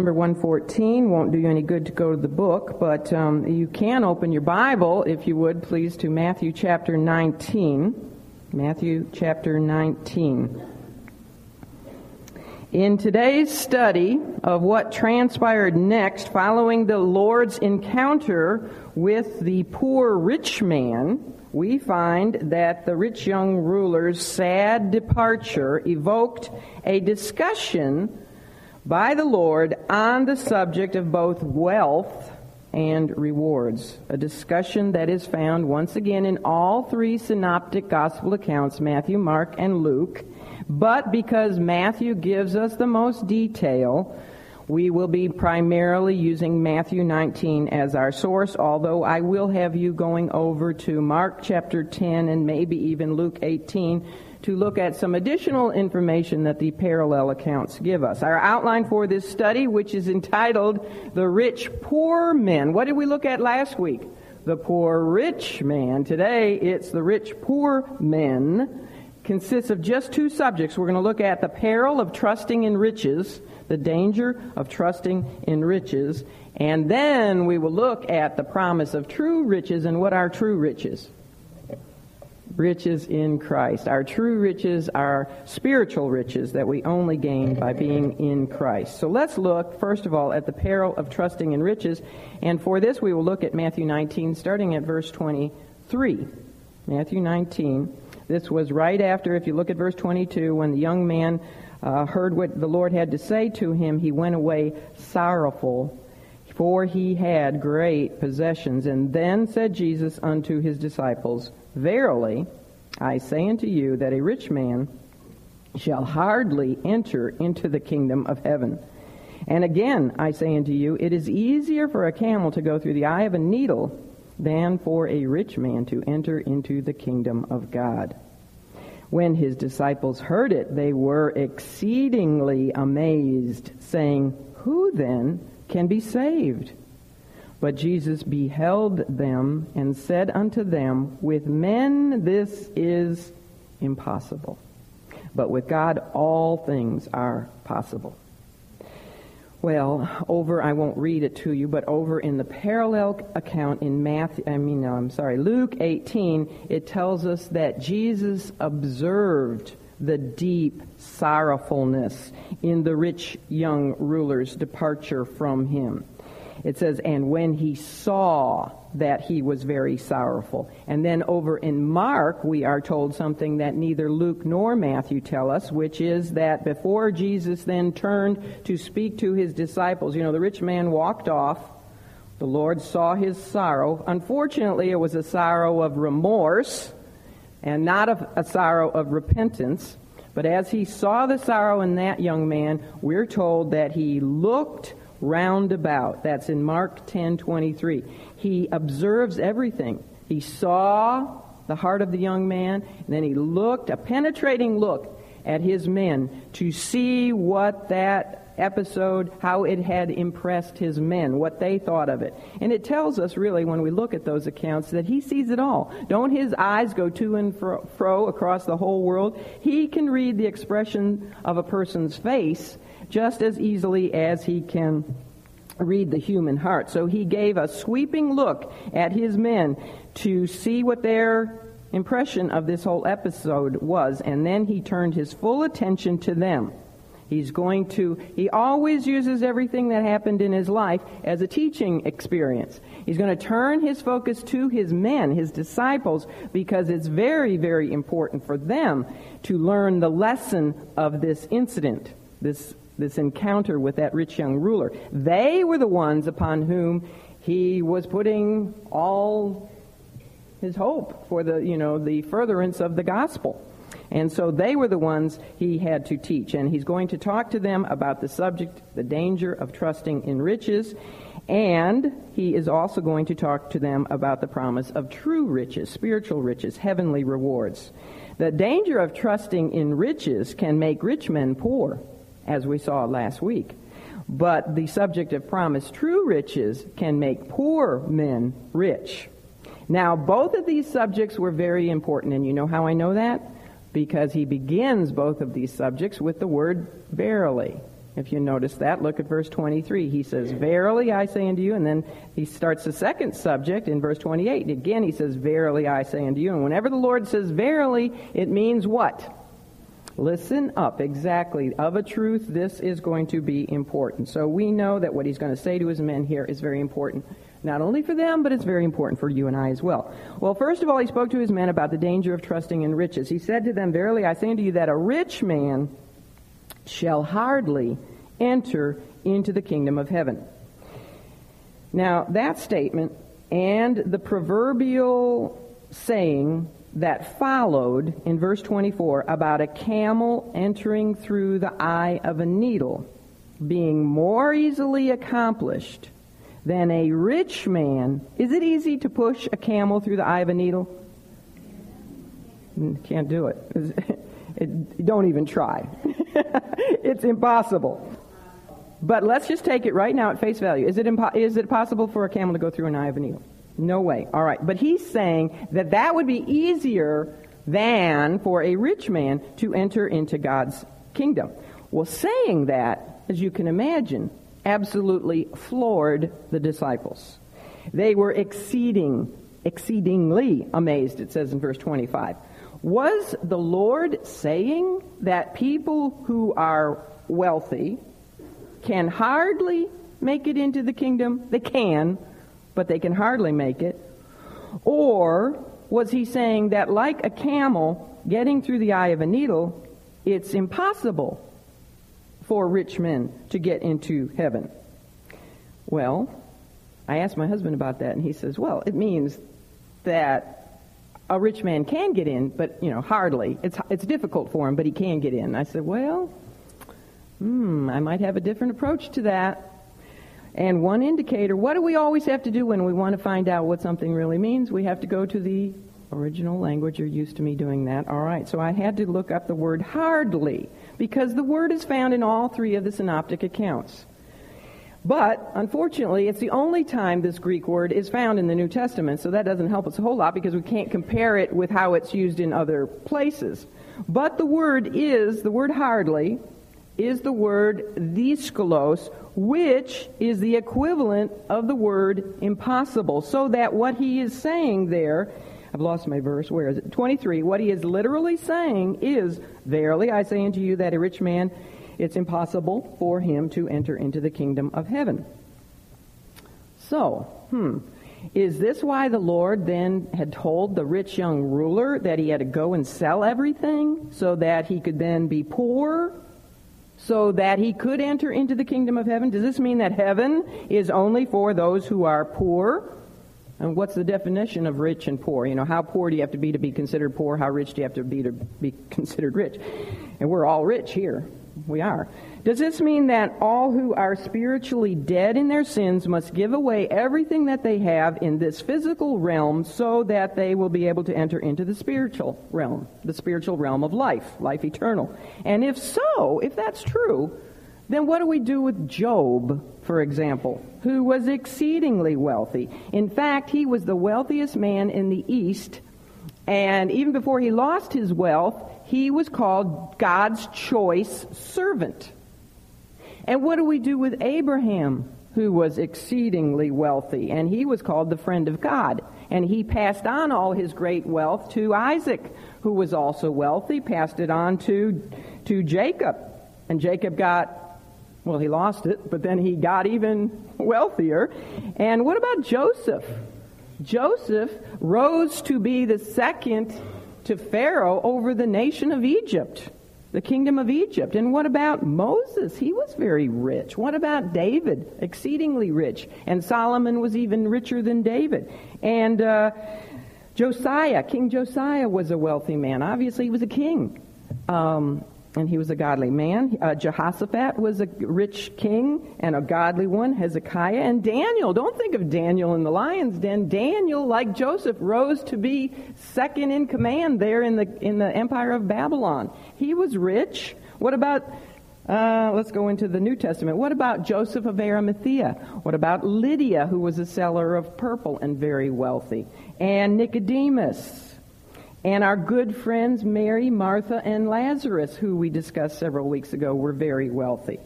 number 114. Won't do you any good to go to the book, but um, you can open your Bible, if you would, please, to Matthew chapter 19. Matthew chapter 19. In today's study of what transpired next following the Lord's encounter with the poor rich man, we find that the rich young ruler's sad departure evoked a discussion by the Lord on the subject of both wealth and rewards. A discussion that is found once again in all three synoptic gospel accounts, Matthew, Mark, and Luke. But because Matthew gives us the most detail, we will be primarily using Matthew 19 as our source, although I will have you going over to Mark chapter 10 and maybe even Luke 18 to look at some additional information that the parallel accounts give us. Our outline for this study, which is entitled The Rich Poor Men. What did we look at last week? The poor rich man. Today, it's the rich poor men. Consists of just two subjects. We're going to look at the peril of trusting in riches, the danger of trusting in riches, and then we will look at the promise of true riches and what are true riches riches in Christ. Our true riches are spiritual riches that we only gain by being in Christ. So let's look, first of all, at the peril of trusting in riches. And for this, we will look at Matthew 19, starting at verse 23. Matthew 19. This was right after, if you look at verse 22, when the young man uh, heard what the Lord had to say to him, he went away sorrowful, for he had great possessions. And then said Jesus unto his disciples, Verily, I say unto you that a rich man shall hardly enter into the kingdom of heaven. And again, I say unto you, it is easier for a camel to go through the eye of a needle than for a rich man to enter into the kingdom of God. When his disciples heard it, they were exceedingly amazed, saying, Who then can be saved? But Jesus beheld them and said unto them, With men this is impossible, but with God all things are possible. Well, over, I won't read it to you, but over in the parallel account in Matthew, I mean, no, I'm sorry, Luke 18, it tells us that Jesus observed the deep sorrowfulness in the rich young ruler's departure from him. It says, and when he saw that he was very sorrowful. And then over in Mark, we are told something that neither Luke nor Matthew tell us, which is that before Jesus then turned to speak to his disciples, you know, the rich man walked off. The Lord saw his sorrow. Unfortunately, it was a sorrow of remorse and not a, a sorrow of repentance. But as he saw the sorrow in that young man, we're told that he looked roundabout. That's in Mark 10:23. He observes everything. He saw the heart of the young man, and then he looked a penetrating look at his men to see what that episode, how it had impressed his men, what they thought of it. And it tells us really when we look at those accounts that he sees it all. Don't his eyes go to and fro, fro across the whole world? He can read the expression of a person's face just as easily as he can read the human heart. So he gave a sweeping look at his men to see what their impression of this whole episode was, and then he turned his full attention to them. He's going to, he always uses everything that happened in his life as a teaching experience. He's going to turn his focus to his men, his disciples, because it's very, very important for them to learn the lesson of this incident, this this encounter with that rich young ruler. They were the ones upon whom he was putting all his hope for the, you know, the furtherance of the gospel. And so they were the ones he had to teach. And he's going to talk to them about the subject, the danger of trusting in riches. And he is also going to talk to them about the promise of true riches, spiritual riches, heavenly rewards. The danger of trusting in riches can make rich men poor as we saw last week. But the subject of promise, true riches, can make poor men rich. Now, both of these subjects were very important, and you know how I know that? Because he begins both of these subjects with the word verily. If you notice that, look at verse 23. He says, Verily I say unto you, and then he starts the second subject in verse 28. And again, he says, Verily I say unto you. And whenever the Lord says verily, it means what? Listen up, exactly. Of a truth, this is going to be important. So we know that what he's going to say to his men here is very important. Not only for them, but it's very important for you and I as well. Well, first of all, he spoke to his men about the danger of trusting in riches. He said to them, Verily I say unto you that a rich man shall hardly enter into the kingdom of heaven. Now, that statement and the proverbial saying that followed in verse 24 about a camel entering through the eye of a needle being more easily accomplished than a rich man. Is it easy to push a camel through the eye of a needle? Mm, can't do it. it don't even try. it's impossible. But let's just take it right now at face value. Is it, impo- is it possible for a camel to go through an eye of a needle? No way. All right. But he's saying that that would be easier than for a rich man to enter into God's kingdom. Well, saying that, as you can imagine, absolutely floored the disciples. They were exceeding, exceedingly amazed, it says in verse 25. Was the Lord saying that people who are wealthy can hardly make it into the kingdom? They can, but they can hardly make it. Or was he saying that like a camel getting through the eye of a needle, it's impossible for rich men to get into heaven? Well, I asked my husband about that, and he says, well, it means that a rich man can get in, but, you know, hardly. It's, it's difficult for him, but he can get in. I said, well, hmm, I might have a different approach to that. And one indicator, what do we always have to do when we want to find out what something really means? We have to go to the original language. You're used to me doing that. All right, so I had to look up the word hardly because the word is found in all three of the synoptic accounts. But, unfortunately, it's the only time this Greek word is found in the New Testament, so that doesn't help us a whole lot because we can't compare it with how it's used in other places. But the word is, the word hardly, is the word dyskolos, which is the equivalent of the word impossible. So that what he is saying there, I've lost my verse, where is it? 23. What he is literally saying is, Verily I say unto you that a rich man it's impossible for him to enter into the kingdom of heaven. So, hmm, is this why the Lord then had told the rich young ruler that he had to go and sell everything so that he could then be poor? So that he could enter into the kingdom of heaven? Does this mean that heaven is only for those who are poor? And what's the definition of rich and poor? You know, how poor do you have to be to be considered poor? How rich do you have to be to be considered rich? And we're all rich here. We are. Does this mean that all who are spiritually dead in their sins must give away everything that they have in this physical realm so that they will be able to enter into the spiritual realm, the spiritual realm of life, life eternal? And if so, if that's true, then what do we do with Job, for example, who was exceedingly wealthy? In fact, he was the wealthiest man in the East, and even before he lost his wealth, he was called God's choice servant. And what do we do with Abraham, who was exceedingly wealthy? And he was called the friend of God. And he passed on all his great wealth to Isaac, who was also wealthy, passed it on to, to Jacob. And Jacob got, well, he lost it, but then he got even wealthier. And what about Joseph? Joseph rose to be the second to Pharaoh over the nation of Egypt, the kingdom of Egypt. And what about Moses? He was very rich. What about David? Exceedingly rich. And Solomon was even richer than David. And uh, Josiah, King Josiah was a wealthy man. Obviously, he was a king. Um, and he was a godly man. Uh, Jehoshaphat was a rich king and a godly one. Hezekiah and Daniel. Don't think of Daniel in the lion's den. Daniel, like Joseph, rose to be second in command there in the in the empire of Babylon. He was rich. What about? Uh, let's go into the New Testament. What about Joseph of Arimathea? What about Lydia, who was a seller of purple and very wealthy? And Nicodemus and our good friends Mary, Martha, and Lazarus, who we discussed several weeks ago, were very wealthy.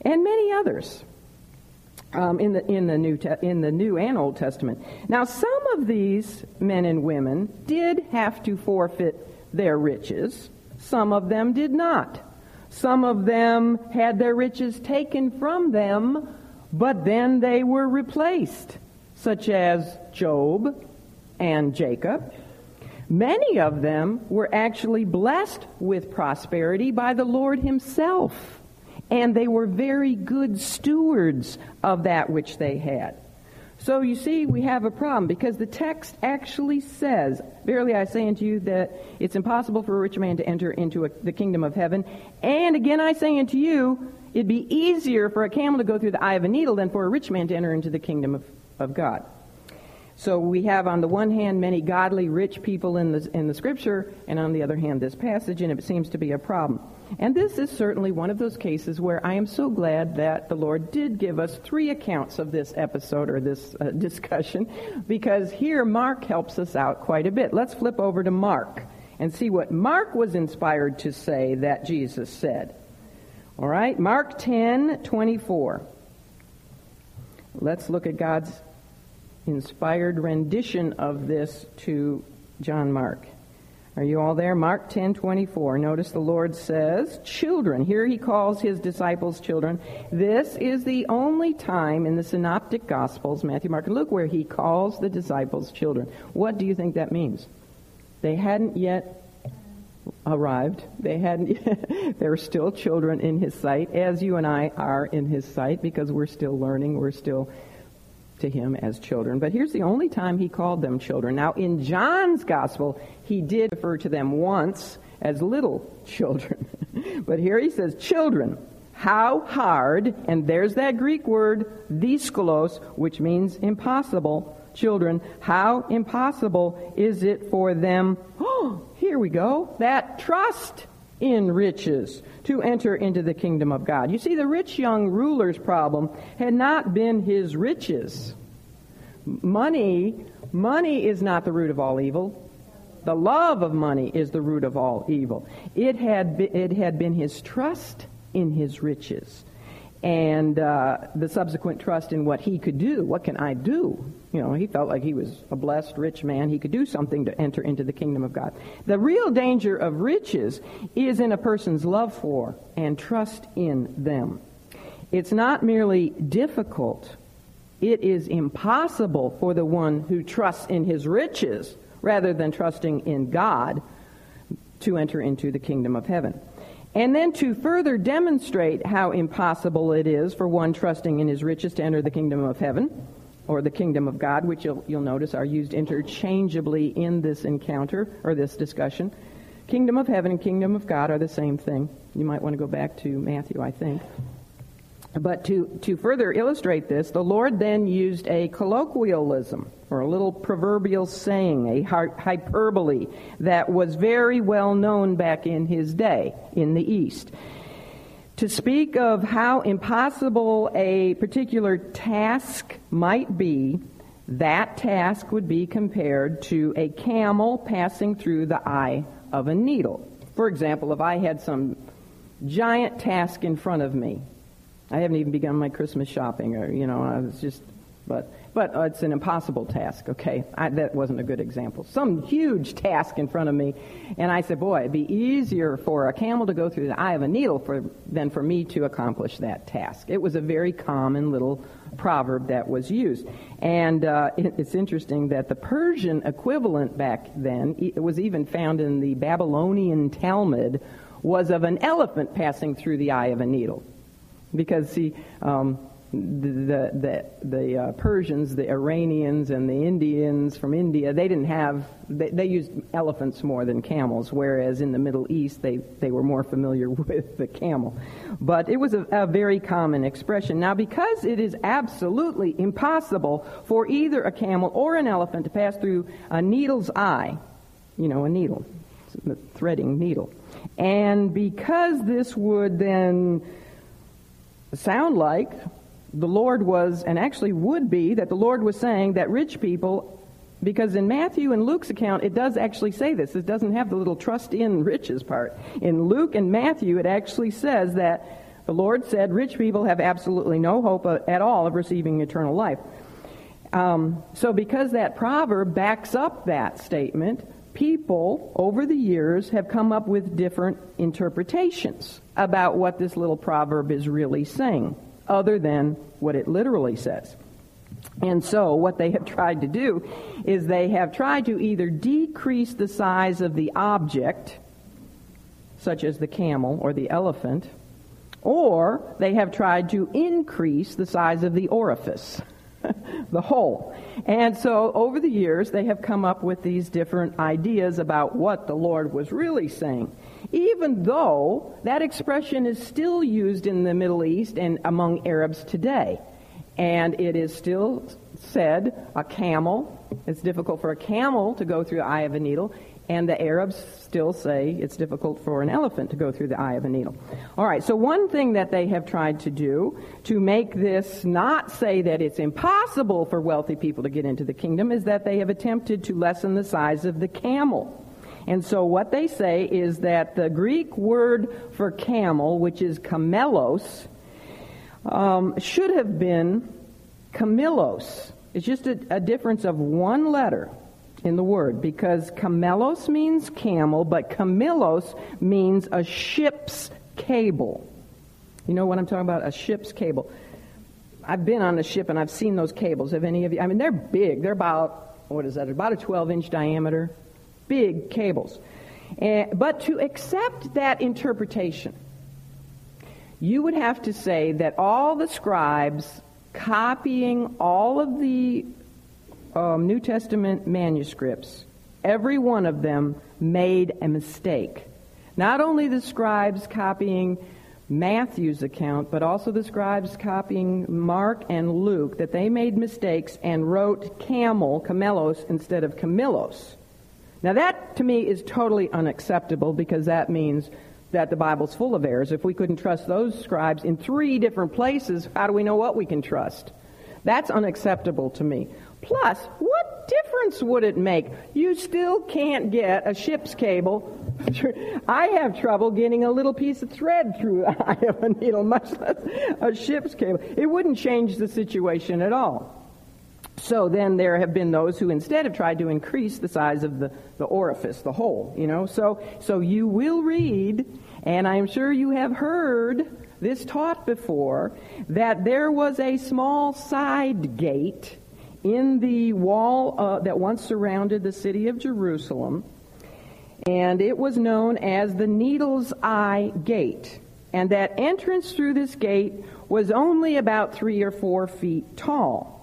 and many others um, in, the, in, the New Te- in the New and Old Testament. Now, some of these men and women did have to forfeit their riches, some of them did not. Some of them had their riches taken from them, but then they were replaced, such as Job and Jacob. Many of them were actually blessed with prosperity by the Lord Himself and they were very good stewards of that which they had. So you see, we have a problem because the text actually says, Verily I say unto you that it's impossible for a rich man to enter into a, the kingdom of heaven. And again I say unto you, it'd be easier for a camel to go through the eye of a needle than for a rich man to enter into the kingdom of, of God. So we have on the one hand many godly rich people in the, in the scripture, and on the other hand this passage, and it seems to be a problem. And this is certainly one of those cases where I am so glad that the Lord did give us three accounts of this episode or this uh, discussion, because here Mark helps us out quite a bit. Let's flip over to Mark and see what Mark was inspired to say that Jesus said. All right, Mark 10 24. Let's look at God's inspired rendition of this to John Mark. Are you all there? Mark 10:24. Notice the Lord says, "Children." Here he calls his disciples children. This is the only time in the synoptic gospels, Matthew, Mark, and Luke, where he calls the disciples children. What do you think that means? They hadn't yet arrived. They hadn't they were still children in his sight, as you and I are in his sight because we're still learning, we're still to him as children. But here's the only time he called them children. Now, in John's gospel, he did refer to them once as little children. but here he says, children. How hard, and there's that Greek word, dyskolos, which means impossible. Children, how impossible is it for them? Oh, here we go. That trust in riches to enter into the kingdom of God. You see, the rich young ruler's problem had not been his riches. Money, money is not the root of all evil. The love of money is the root of all evil. It had, it had been his trust in his riches and uh, the subsequent trust in what he could do. What can I do? You know, he felt like he was a blessed, rich man. He could do something to enter into the kingdom of God. The real danger of riches is in a person's love for and trust in them. It's not merely difficult, it is impossible for the one who trusts in his riches rather than trusting in God to enter into the kingdom of heaven. And then to further demonstrate how impossible it is for one trusting in his riches to enter the kingdom of heaven, or the kingdom of God, which you'll, you'll notice are used interchangeably in this encounter or this discussion. Kingdom of heaven and kingdom of God are the same thing. You might want to go back to Matthew, I think. But to, to further illustrate this, the Lord then used a colloquialism, or a little proverbial saying, a hyperbole, that was very well known back in his day in the East. To speak of how impossible a particular task might be, that task would be compared to a camel passing through the eye of a needle. For example, if I had some giant task in front of me, I haven't even begun my Christmas shopping, or you know, I was just, but but uh, it's an impossible task. Okay, I, that wasn't a good example. Some huge task in front of me, and I said, boy, it'd be easier for a camel to go through the eye of a needle for than for me to accomplish that task. It was a very common little proverb that was used, and uh, it, it's interesting that the Persian equivalent back then it was even found in the Babylonian Talmud was of an elephant passing through the eye of a needle because see, um, the the the uh, Persians, the Iranians, and the Indians from India, they didn't have they, they, used elephants more than camels, whereas in the Middle East they they were more familiar with the camel. But it was a, a very common expression. Now, because it is absolutely impossible for either a camel or an elephant to pass through a needle's eye, you know, a needle, a threading needle, and because this would then sound like the Lord was, and actually would be, that the Lord was saying that rich people, because in Matthew and Luke's account, it does actually say this. It doesn't have the little trust in riches part. In Luke and Matthew, it actually says that The Lord said rich people have absolutely no hope at all of receiving eternal life. Um, so, because that proverb backs up that statement, people over the years have come up with different interpretations about what this little proverb is really saying, other than what it literally says. And so, what they have tried to do is they have tried to either decrease the size of the object, such as the camel or the elephant, or they have tried to increase the size of the orifice, the hole. And so, over the years, they have come up with these different ideas about what the Lord was really saying. Even though that expression is still used in the Middle East and among Arabs today. And it is still said a camel. It's difficult for a camel to go through the eye of a needle. And the Arabs still say it's difficult for an elephant to go through the eye of a needle. All right, so one thing that they have tried to do to make this not say that it's impossible for wealthy people to get into the kingdom is that they have attempted to lessen the size of the camel. And so what they say is that the Greek word for camel, which is camelos, um, should have been camillos. It's just a, a difference of one letter in the word because camelos means camel, but camillos means a ship's cable. You know what I'm talking about? A ship's cable. I've been on a ship and I've seen those cables. Have any of you? I mean, they're big. They're about, what is that? About a 12 inch diameter. Big cables. And, but to accept that interpretation, you would have to say that all the scribes copying all of the um, New Testament manuscripts, every one of them made a mistake. Not only the scribes copying Matthew's account, but also the scribes copying Mark and Luke, that they made mistakes and wrote camel, camelos, instead of camillos. Now that to me is totally unacceptable because that means that the Bible's full of errors. If we couldn't trust those scribes in three different places, how do we know what we can trust? That's unacceptable to me. Plus, what difference would it make? You still can't get a ship's cable. I have trouble getting a little piece of thread through the eye of a needle, much less a ship's cable. It wouldn't change the situation at all. So then there have been those who instead have tried to increase the size of the, the orifice, the hole, you know. So, so you will read, and I'm sure you have heard this taught before, that there was a small side gate in the wall uh, that once surrounded the city of Jerusalem, and it was known as the Needle's Eye Gate. And that entrance through this gate was only about three or four feet tall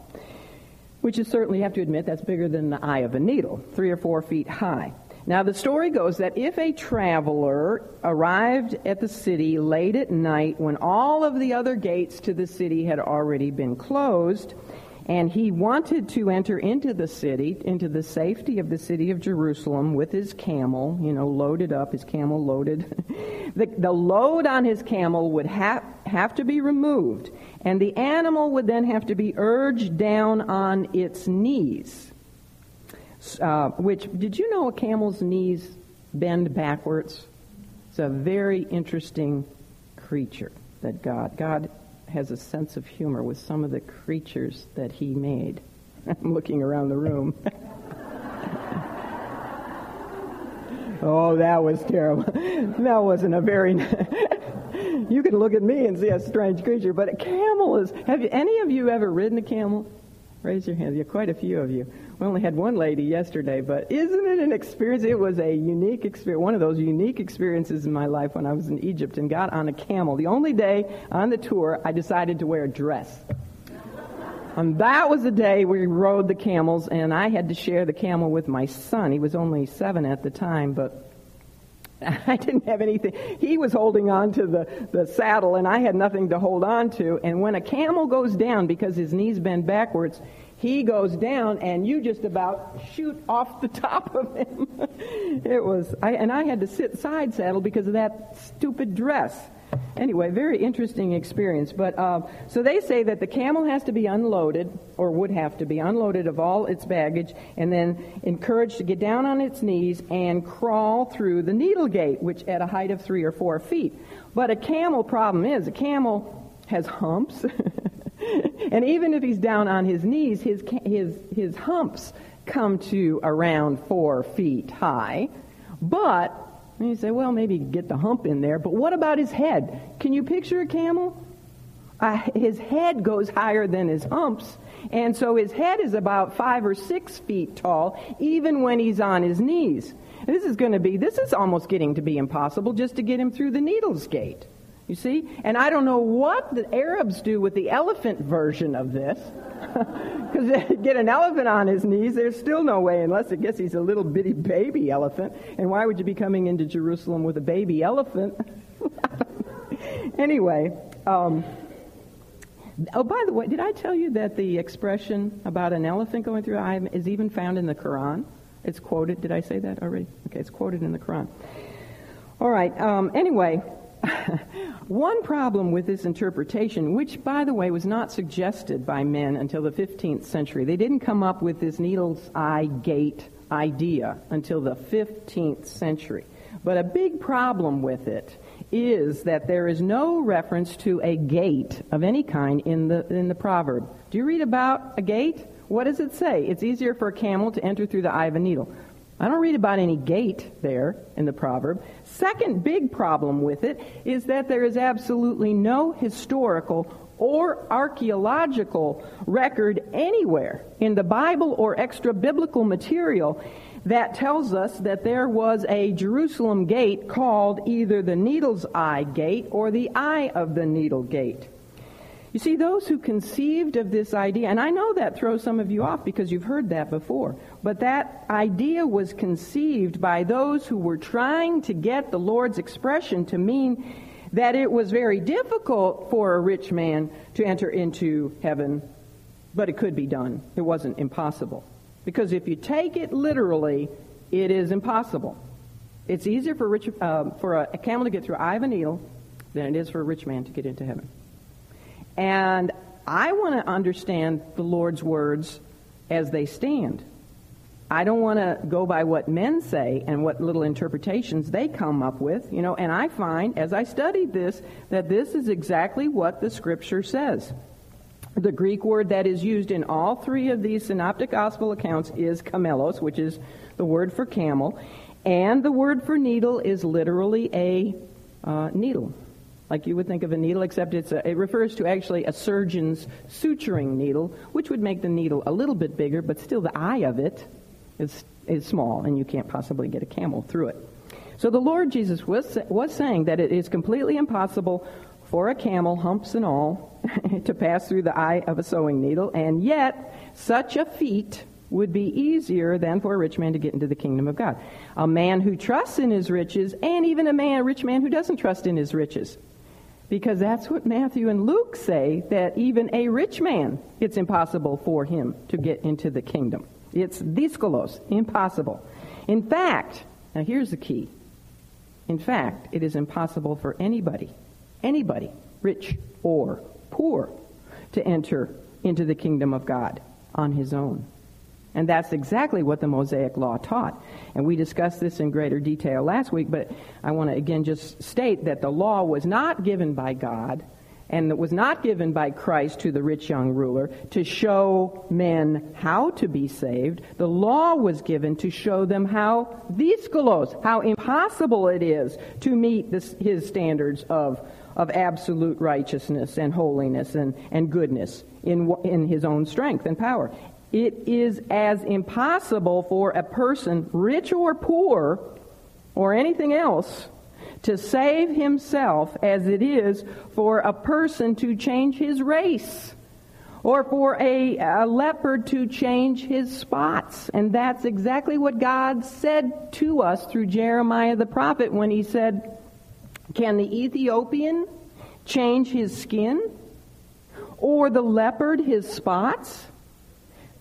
which is certainly, have to admit, that's bigger than the eye of a needle, three or four feet high. Now, the story goes that if a traveler arrived at the city late at night when all of the other gates to the city had already been closed, and he wanted to enter into the city, into the safety of the city of Jerusalem with his camel, you know, loaded up, his camel loaded. the, the load on his camel would ha- have to be removed, and the animal would then have to be urged down on its knees. Uh, which, did you know a camel's knees bend backwards? It's a very interesting creature that God, God has a sense of humor with some of the creatures that he made. I'm looking around the room. oh, that was terrible. That wasn't a very. you can look at me and see a strange creature, but a camel is. Have you, any of you ever ridden a camel? Raise your hand. Yeah, quite a few of you. We only had one lady yesterday, but isn't it an experience? It was a unique experience, one of those unique experiences in my life when I was in Egypt and got on a camel. The only day on the tour I decided to wear a dress. And that was the day we rode the camels, and I had to share the camel with my son. He was only seven at the time, but I didn't have anything. He was holding on to the, the saddle, and I had nothing to hold on to. And when a camel goes down because his knees bend backwards, he goes down, and you just about shoot off the top of him. it was, I, and I had to sit side saddle because of that stupid dress. anyway, very interesting experience. But uh, so they say that the camel has to be unloaded, or would have to be unloaded of all its baggage, and then encouraged to get down on its knees and crawl through the needle gate, which at a height of three or four feet. But a camel problem is a camel has humps, and even if he's down on his knees, his his his humps come to around four feet high. But you say, well, maybe get the hump in there. But what about his head? Can you picture a camel? Uh, his head goes higher than his humps. And so his head is about five or six feet tall, even when he's on his knees. This is going to be, this is almost getting to be impossible just to get him through the needles gate. You see? And I don't know what the Arabs do with the elephant version of this. Because they get an elephant on his knees, there's still no way, unless I guess he's a little bitty baby elephant. And why would you be coming into Jerusalem with a baby elephant? anyway, um, oh, by the way, did I tell you that the expression about an elephant going through eye is even found in the Quran? It's quoted. Did I say that already? Okay, it's quoted in the Quran. All right. Um, anyway, one problem with this interpretation, which, by the way, was not suggested by men until the 15th century, they didn't come up with this needle's eye gate idea until the 15th century. But a big problem with it is that there is no reference to a gate of any kind in the, in the proverb. Do you read about a gate? What does it say? It's easier for a camel to enter through the eye of a needle. I don't read about any gate there in the proverb. Second big problem with it is that there is absolutely no historical or archaeological record anywhere in the Bible or extra biblical material that tells us that there was a Jerusalem gate called either the Needle's Eye Gate or the Eye of the Needle Gate. You see, those who conceived of this idea, and I know that throws some of you off because you've heard that before, but that idea was conceived by those who were trying to get the Lord's expression to mean that it was very difficult for a rich man to enter into heaven, but it could be done. It wasn't impossible. Because if you take it literally, it is impossible. It's easier for, rich, uh, for a, a camel to get through eye of a needle than it is for a rich man to get into heaven. And I want to understand the Lord's words as they stand. I don't want to go by what men say and what little interpretations they come up with, you know, and I find as I studied this that this is exactly what the scripture says. The Greek word that is used in all three of these synoptic gospel accounts is camelos, which is the word for camel, and the word for needle is literally a uh, needle like you would think of a needle, except it's a, it refers to actually a surgeon's suturing needle, which would make the needle a little bit bigger, but still the eye of it is, is small, and you can't possibly get a camel through it. So the Lord Jesus was, was saying that it is completely impossible for a camel, humps and all, to pass through the eye of a sewing needle, and yet such a feat would be easier than for a rich man to get into the kingdom of God. A man who trusts in his riches, and even a man, a rich man who doesn't trust in his riches, because that's what Matthew and Luke say that even a rich man, it's impossible for him to get into the kingdom. It's dyskolos, impossible. In fact, now here's the key. In fact, it is impossible for anybody, anybody, rich or poor, to enter into the kingdom of God on his own. And that's exactly what the Mosaic Law taught. And we discussed this in greater detail last week, but I want to again just state that the law was not given by God and was not given by Christ to the rich young ruler to show men how to be saved. The law was given to show them how dyskolos, how impossible it is to meet this, his standards of, of absolute righteousness and holiness and, and goodness in, in his own strength and power. It is as impossible for a person, rich or poor, or anything else, to save himself as it is for a person to change his race or for a, a, leopard to change his spots. And that's exactly what God said to us through Jeremiah the prophet when he said, Can the Ethiopian change his skin? Or the leopard his spots?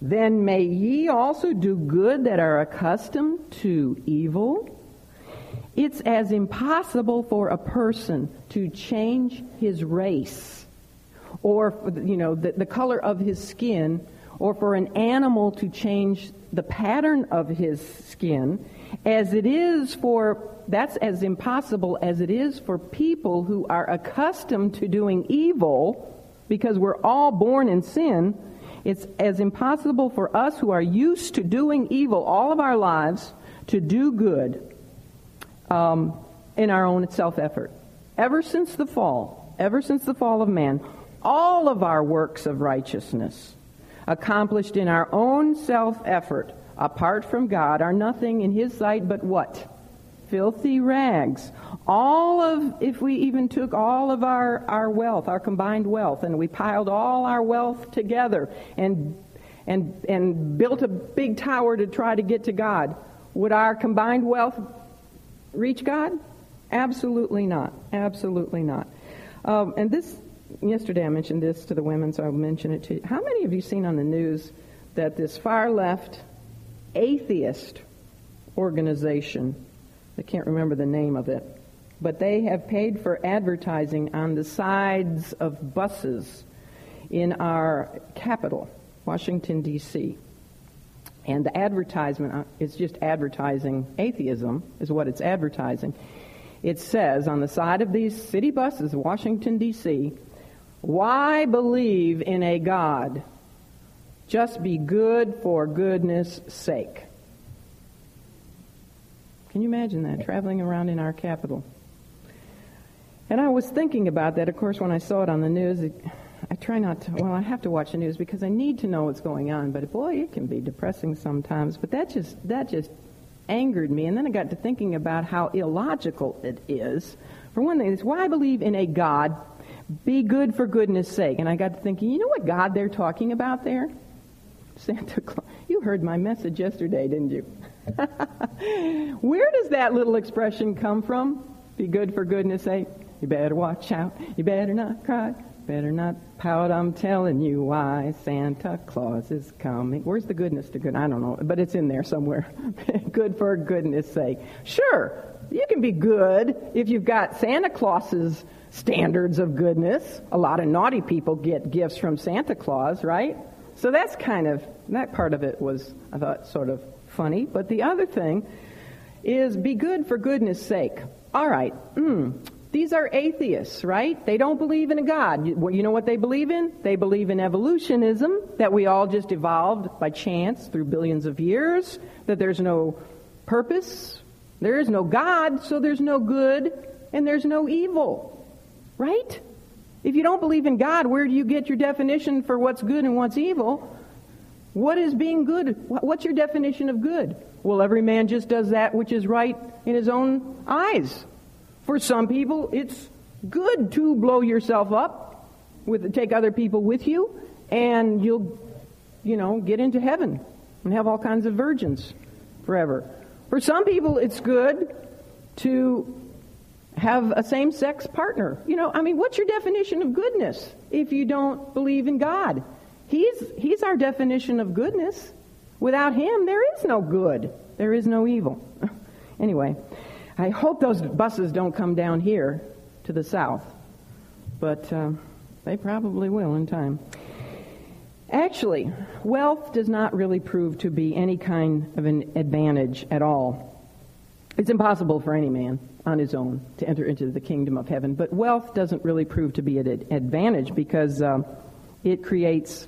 Then may ye also do good that are accustomed to evil. It's as impossible for a person to change his race or, you know, the, the color of his skin or for an animal to change the pattern of his skin as it is for that's as impossible as it is for people who are accustomed to doing evil because we're all born in sin it's as impossible for us who are used to doing evil all of our lives to do good um, in our own self effort. Ever since the fall, ever since the fall of man, all of our works of righteousness accomplished in our own self effort, apart from God, are nothing in His sight but what? Filthy rags. All of, if we even took all of our, our wealth, our combined wealth, and we piled all our wealth together and, and, and built a big tower to try to get to God, would our combined wealth reach God? Absolutely not. Absolutely not. Um, and this, yesterday I mentioned this to the women, so I'll mention it to you. How many of you seen on the news that this far left atheist organization, I can't remember the name of it, but they have paid for advertising on the sides of buses in our capital, Washington, D.C. And the advertisement uh, is just advertising atheism, is what it's advertising. It says on the side of these city buses, Washington, D.C., why believe in a God? Just be good for goodness sake. Can you imagine that, traveling around in our capital? And I was thinking about that, of course, when I saw it on the news. It, I try not to, well, I have to watch the news because I need to know what's going on, but boy, it can be depressing sometimes. But that just, that just angered me. And then I got to thinking about how illogical it is. For one thing, it's why I believe in a God. Be good for goodness sake. And I got to thinking, you know what God they're talking about there? Santa Claus. You heard my message yesterday, didn't you? Where does that little expression come from? Be good for goodness sake. You better watch out. You better not cry. Better not pout, I'm telling you why Santa Claus is coming. Where's the goodness to good? I don't know, but it's in there somewhere. good for goodness sake. Sure, you can be good if you've got Santa Claus's standards of goodness. A lot of naughty people get gifts from Santa Claus, right? So that's kind of, that part of it was, I thought, sort of funny. But the other thing is be good for goodness sake. All right, mm, these are atheists, right? They don't believe in a God. You know what they believe in? They believe in evolutionism, that we all just evolved by chance through billions of years, that there's no purpose, there is no God, so there's no good, and there's no evil. Right? If you don't believe in God, where do you get your definition for what's good and what's evil? What is being good? What's your definition of good? Well, every man just does that which is right in his own eyes. For some people, it's good to blow yourself up, with take other people with you, and you'll, you know, get into heaven and have all kinds of virgins forever. For some people, it's good to have a same-sex partner. You know, I mean, what's your definition of goodness if you don't believe in God? He's, he's our definition of goodness. Without him, there is no good. There is no evil. anyway, I hope those buses don't come down here to the south, but uh, they probably will in time. Actually, wealth does not really prove to be any kind of an advantage at all. It's impossible for any man on his own to enter into the kingdom of heaven, but wealth doesn't really prove to be an advantage because uh, it creates,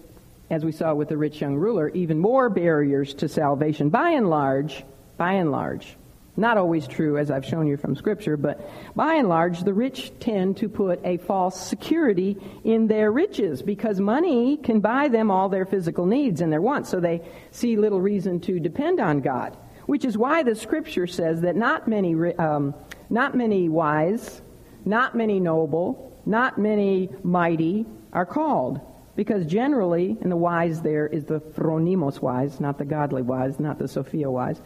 as we saw with the rich young ruler, even more barriers to salvation. By and large, by and large, not always true, as I've shown you from Scripture, but by and large, the rich tend to put a false security in their riches because money can buy them all their physical needs and their wants, so they see little reason to depend on God. Which is why the Scripture says that not many, um, not many wise, not many noble, not many mighty are called. Because generally, and the wise there is the phronimos wise, not the godly wise, not the Sophia wise.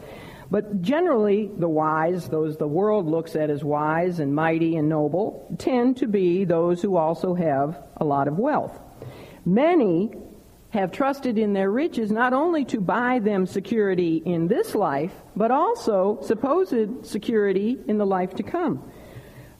But generally, the wise, those the world looks at as wise and mighty and noble, tend to be those who also have a lot of wealth. Many have trusted in their riches not only to buy them security in this life, but also supposed security in the life to come.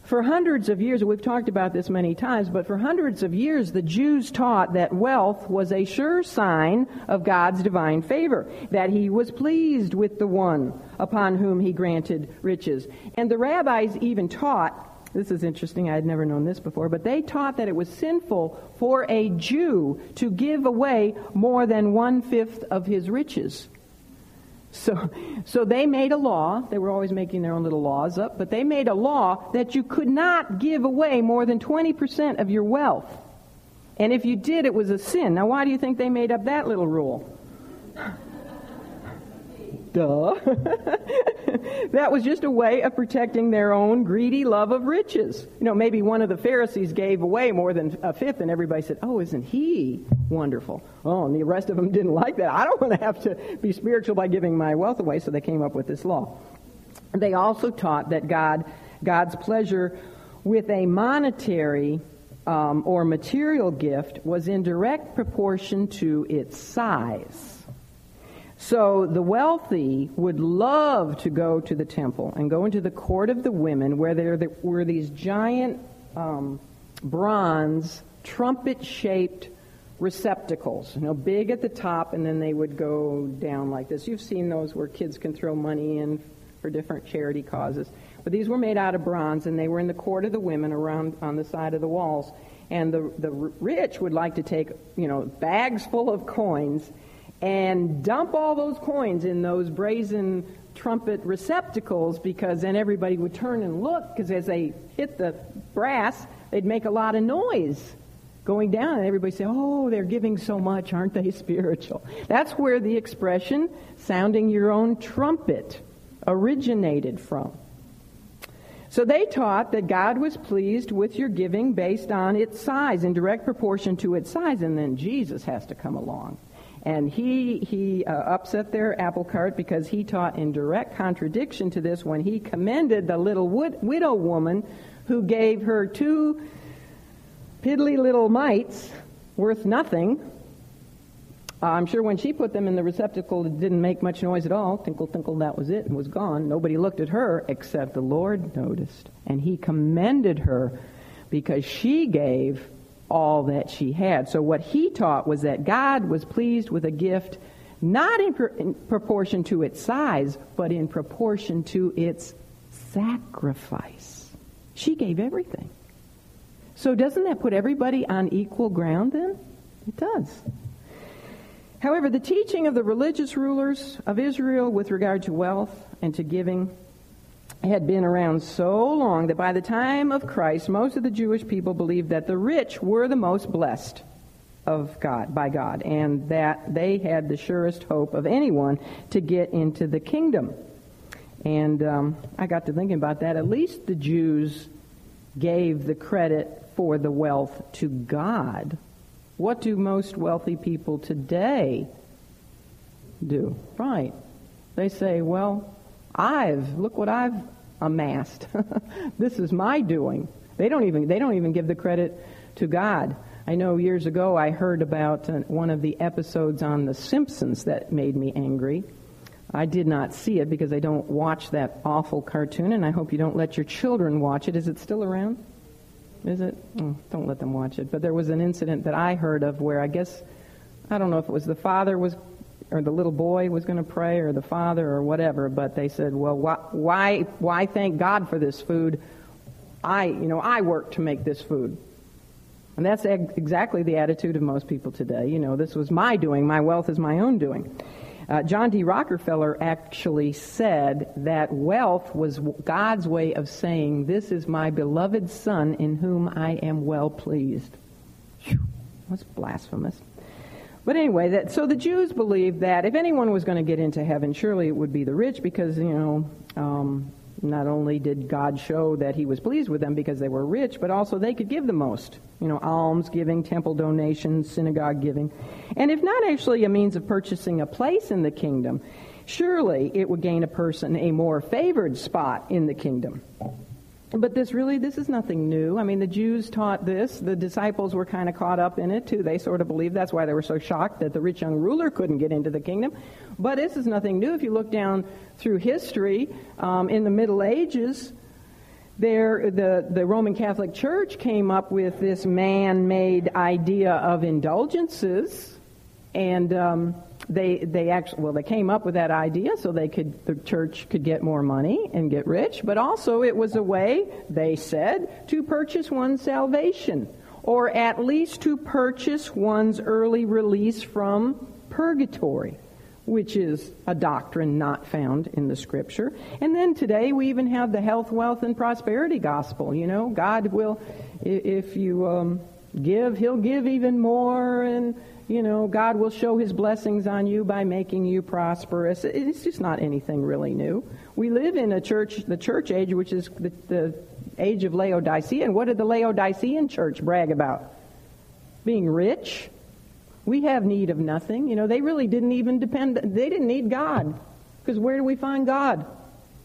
For hundreds of years, we've talked about this many times, but for hundreds of years, the Jews taught that wealth was a sure sign of God's divine favor, that he was pleased with the one upon whom he granted riches. And the rabbis even taught this is interesting. I had never known this before, but they taught that it was sinful for a Jew to give away more than one fifth of his riches. So, so they made a law. They were always making their own little laws up, but they made a law that you could not give away more than 20% of your wealth. And if you did, it was a sin. Now, why do you think they made up that little rule? Duh. that was just a way of protecting their own greedy love of riches. You know, maybe one of the Pharisees gave away more than a fifth, and everybody said, Oh, isn't he wonderful? Oh, and the rest of them didn't like that. I don't want to have to be spiritual by giving my wealth away, so they came up with this law. They also taught that God, God's pleasure with a monetary um, or material gift was in direct proportion to its size. So the wealthy would love to go to the temple and go into the court of the women where there were these giant um, bronze trumpet-shaped receptacles, you know, big at the top, and then they would go down like this. You've seen those where kids can throw money in for different charity causes. But these were made out of bronze, and they were in the court of the women around on the side of the walls. And the the rich would like to take, you know, bags full of coins and dump all those coins in those brazen trumpet receptacles because then everybody would turn and look because as they hit the brass, they'd make a lot of noise going down and everybody say, oh, they're giving so much, aren't they spiritual? That's where the expression sounding your own trumpet originated from. So they taught that God was pleased with your giving based on its size, in direct proportion to its size, and then Jesus has to come along and he, he uh, upset their apple cart because he taught in direct contradiction to this when he commended the little wood, widow woman who gave her two piddly little mites worth nothing. Uh, I'm sure when she put them in the receptacle, it didn't make much noise at all. Tinkle, tinkle, that was it, and was gone. Nobody looked at her except the Lord noticed. And he commended her because she gave all that she had. So what he taught was that God was pleased with a gift not in, pr- in, proportion to its size, but in proportion to its sacrifice. She gave everything. So doesn't that put everybody on equal ground then? It does. However, the teaching of the religious rulers of Israel with regard to wealth and to giving had been around so long that by the time of Christ, most of the Jewish people believed that the rich were the most blessed of God by God and that they had the surest hope of anyone to get into the kingdom. And um, I got to thinking about that. At least the Jews gave the credit for the wealth to God. What do most wealthy people today do? Right. They say, well, I've look what I've amassed. this is my doing. They don't even they don't even give the credit to God. I know years ago I heard about one of the episodes on The Simpsons that made me angry. I did not see it because I don't watch that awful cartoon, and I hope you don't let your children watch it. Is it still around? Is it? Oh, don't let them watch it. But there was an incident that I heard of where I guess I don't know if it was the father was or the little boy was going to pray or the father or whatever, but they said, well, why, why, why thank God for this food? I, you know, I worked to make this food. And that's exactly the attitude of most people today. You know, this was my doing. My wealth is my own doing. Uh, John D. Rockefeller actually said that wealth was God's way of saying, This is my beloved Son in whom I am well pleased. Whew, that's blasphemous. But anyway, that, so the Jews believed that if anyone was going to get into heaven, surely it would be the rich because, you know, um, not only did God show that he was pleased with them because they were rich, but also they could give the most. You know, alms giving, temple donations, synagogue giving. And if not actually a means of purchasing a place in the kingdom, surely it would gain a person a more favored spot in the kingdom. But this really, this is nothing new. I mean, the Jews taught this. The disciples were kind of caught up in it too. They sort of believed. That's why they were so shocked that the rich young ruler couldn't get into the kingdom. But this is nothing new. If you look down through history, um, in the Middle Ages, there, the, the Roman Catholic Church came up with this man-made idea of indulgences, and um, they they actually well they came up with that idea so they could the church could get more money and get rich, but also it was a way they said to purchase one's salvation, or at least to purchase one's early release from purgatory which is a doctrine not found in the scripture. And then today we even have the health, wealth, and prosperity gospel. You know, God will, if you um, give, He'll give even more, and, you know, God will show His blessings on you by making you prosperous. It's just not anything really new. We live in a church, the church age, which is the, the age of Laodicea. And what did the Laodicean church brag about? Being rich we have need of nothing. You know, they really didn't even depend, they didn't need God. Because where do we find God?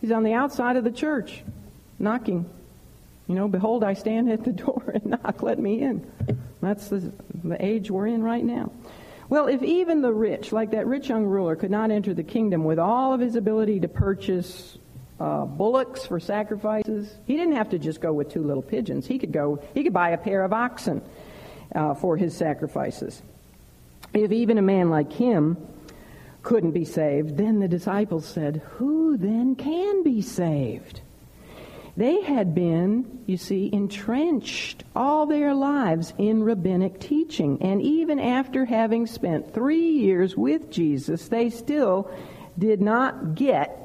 He's on the outside of the church, knocking. You know, behold, I stand at the door and knock, let me in. That's the, the age we're in right now. Well, if even the rich, like that rich young ruler, could not enter the kingdom with all of his ability to purchase uh, bullocks for sacrifices, he didn't have to just go with two little pigeons. He could go, he could buy a pair of oxen uh, for his sacrifices. If even a man like him couldn't be saved, then the disciples said, Who then can be saved? They had been, you see, entrenched all their lives in rabbinic teaching. And even after having spent three years with Jesus, they still did not get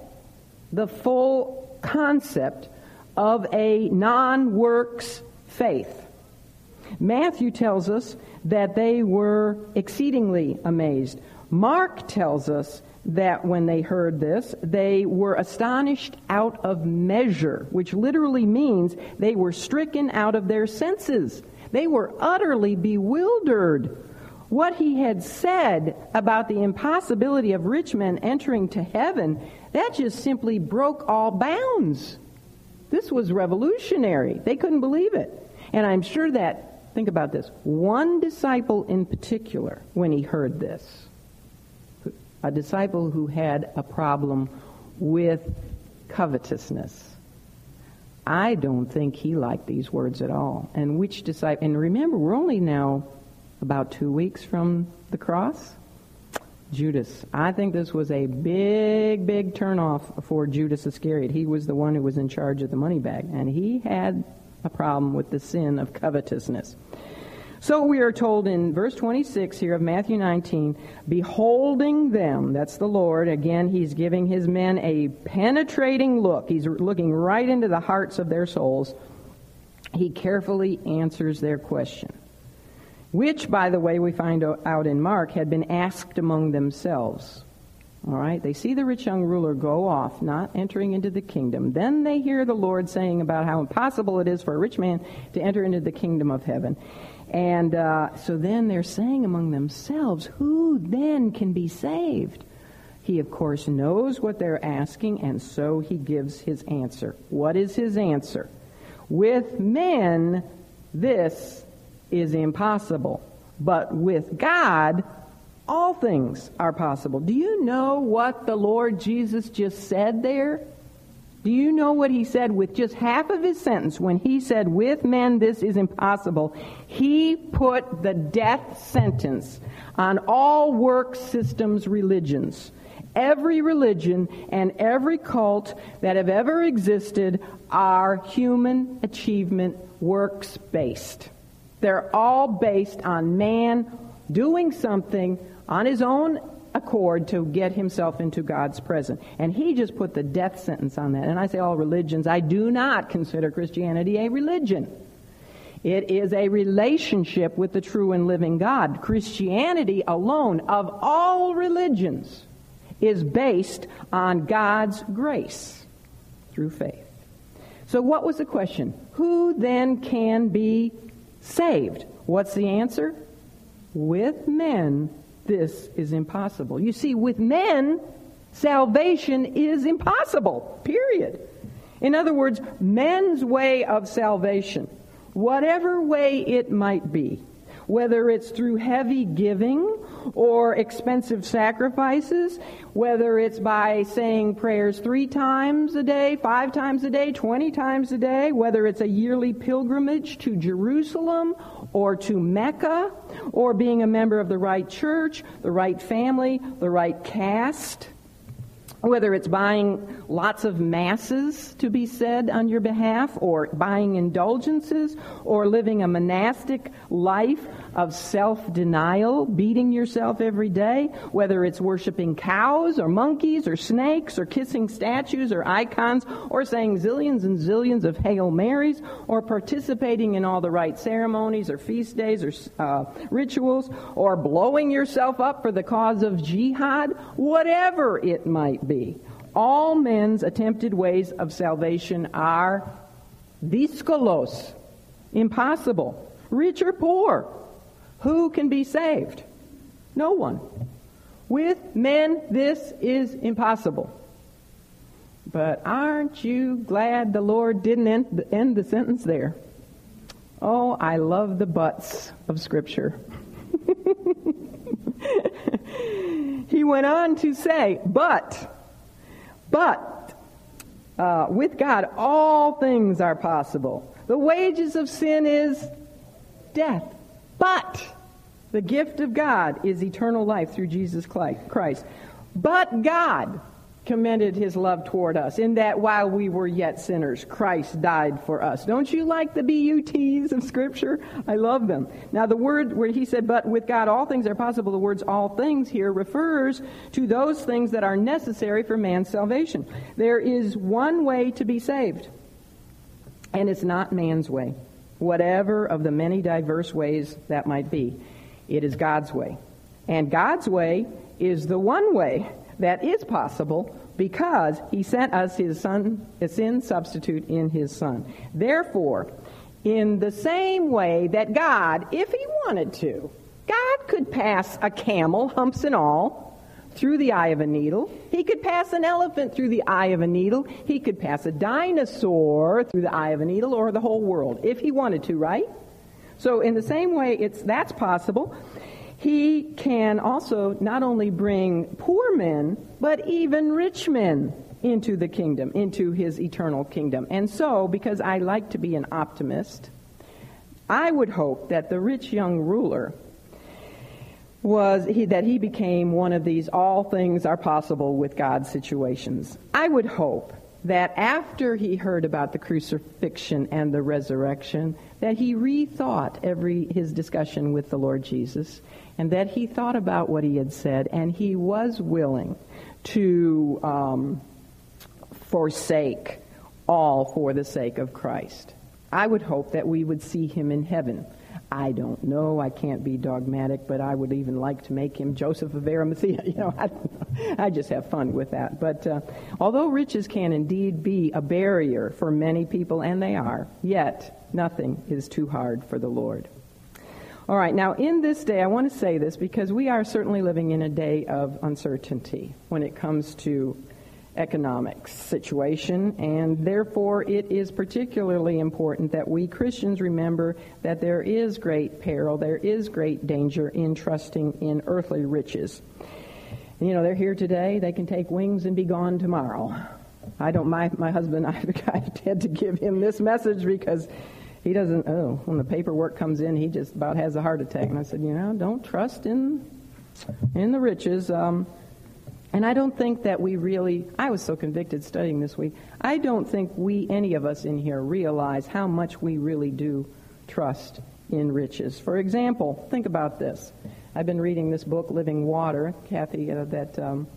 the full concept of a non works faith. Matthew tells us that they were exceedingly amazed. Mark tells us that when they heard this, they were astonished out of measure, which literally means they were stricken out of their senses. They were utterly bewildered. What he had said about the impossibility of rich men entering to heaven, that just simply broke all bounds. This was revolutionary. They couldn't believe it. And I'm sure that Think about this. One disciple in particular, when he heard this, a disciple who had a problem with covetousness. I don't think he liked these words at all. And which disciple, and remember, we're only now about two weeks from the cross. Judas. I think this was a big, big turnoff for Judas Iscariot. He was the one who was in charge of the money bag, and he had a problem with the sin of covetousness. So we are told in verse 26 here of Matthew 19, beholding them, that's the Lord. Again, he's giving his men a penetrating look. He's looking right into the hearts of their souls. He carefully answers their question, which, by the way, we find out in Mark, had been asked among themselves. All right, they see the rich young ruler go off, not entering into the kingdom. Then they hear the Lord saying about how impossible it is for a rich man to enter into the kingdom of heaven. And uh, so then they're saying among themselves, who then can be saved? He, of course, knows what they're asking, and so he gives his answer. What is his answer? With men, this is impossible. But with God, all things are possible. Do you know what the Lord Jesus just said there? Do you know what he said with just half of his sentence when he said, with men this is impossible? He put the death sentence on all work systems religions. Every religion and every cult that have ever existed are human achievement works based. They're all based on man doing something on his own accord to get himself into God's presence. And he just put the death sentence on that. And I say all religions, I do not consider Christianity a religion. It is a relationship with the true and living God. Christianity alone, of all religions, is based on God's grace through faith. So, what was the question? Who then can be saved? What's the answer? With men this is impossible. You see, with men, salvation is impossible, period. In other words, men's way of salvation, whatever way it might be, whether it's through heavy giving or expensive sacrifices, whether it's by saying prayers three times a day, five times a day, twenty times a day, whether it's a yearly pilgrimage to Jerusalem or to Mecca, or being a member of the right church, the right family, the right caste whether it's buying lots of masses to be said on your behalf, or buying indulgences, or living a monastic life of self denial, beating yourself every day, whether it's worshiping cows, or monkeys, or snakes, or kissing statues, or icons, or saying zillions and zillions of Hail Marys, or participating in all the right ceremonies, or feast days, or uh, rituals, or blowing yourself up for the cause of jihad, whatever it might be. All men's attempted ways of salvation are dyskolos, impossible, rich or poor. Who can be saved? No one. With men, this is impossible. But aren't you glad the Lord didn't end, end the sentence there? Oh, I love the buts of Scripture. he went on to say, but, but, uh, with God all things are possible. The wages of sin is death. But the gift of God is eternal life through Jesus Christ. But God commended his love toward us in that while we were yet sinners, Christ died for us. Don't you like the BUTs of Scripture? I love them. Now, the word where he said, but with God all things are possible, the words all things here refers to those things that are necessary for man's salvation. There is one way to be saved, and it's not man's way whatever of the many diverse ways that might be. It is God's way. And God's way is the one way that is possible because he sent us his son, a sin substitute in his son. Therefore, in the same way that God, if he wanted to, God could pass a camel, humps and all, through the eye of a needle. He could pass an elephant through the eye of a needle. He could pass a dinosaur through the eye of a needle or the whole world if he wanted to, right? So in the same way it's that's possible. He can also not only bring poor men, but even rich men into the kingdom, into his eternal kingdom. And so, because I like to be an optimist, I would hope that the rich young ruler was he, that he became one of these all things are possible with God situations. I would hope that after he heard about the crucifixion and the resurrection, that he rethought every his discussion with the Lord Jesus, and that he thought about what he had said, and he was willing to um, forsake all for the sake of Christ. I would hope that we would see him in heaven I don't know. I can't be dogmatic, but I would even like to make him Joseph of Arimathea. You know, I, I just have fun with that. But uh, although riches can indeed be a barrier for many people, and they are, yet nothing is too hard for the Lord. All right, now in this day, I want to say this because we are certainly living in a day of uncertainty when it comes to economic situation, and therefore it is particularly important that we Christians remember that there is great peril, there is great danger in trusting in earthly riches. You know, they're here today, they can take wings and be gone tomorrow. I don't, my, my husband, I, I had to give him this message because he doesn't, oh, when the paperwork comes in, he just about has a heart attack. And I said, you know, don't trust in, in the riches. Um, and I don't think that we really, I was so convicted studying this week, I don't think we, any of us in here, realize how much we really do trust in riches. For example, think about this. I've been reading this book, Living Water, Kathy, uh, that um,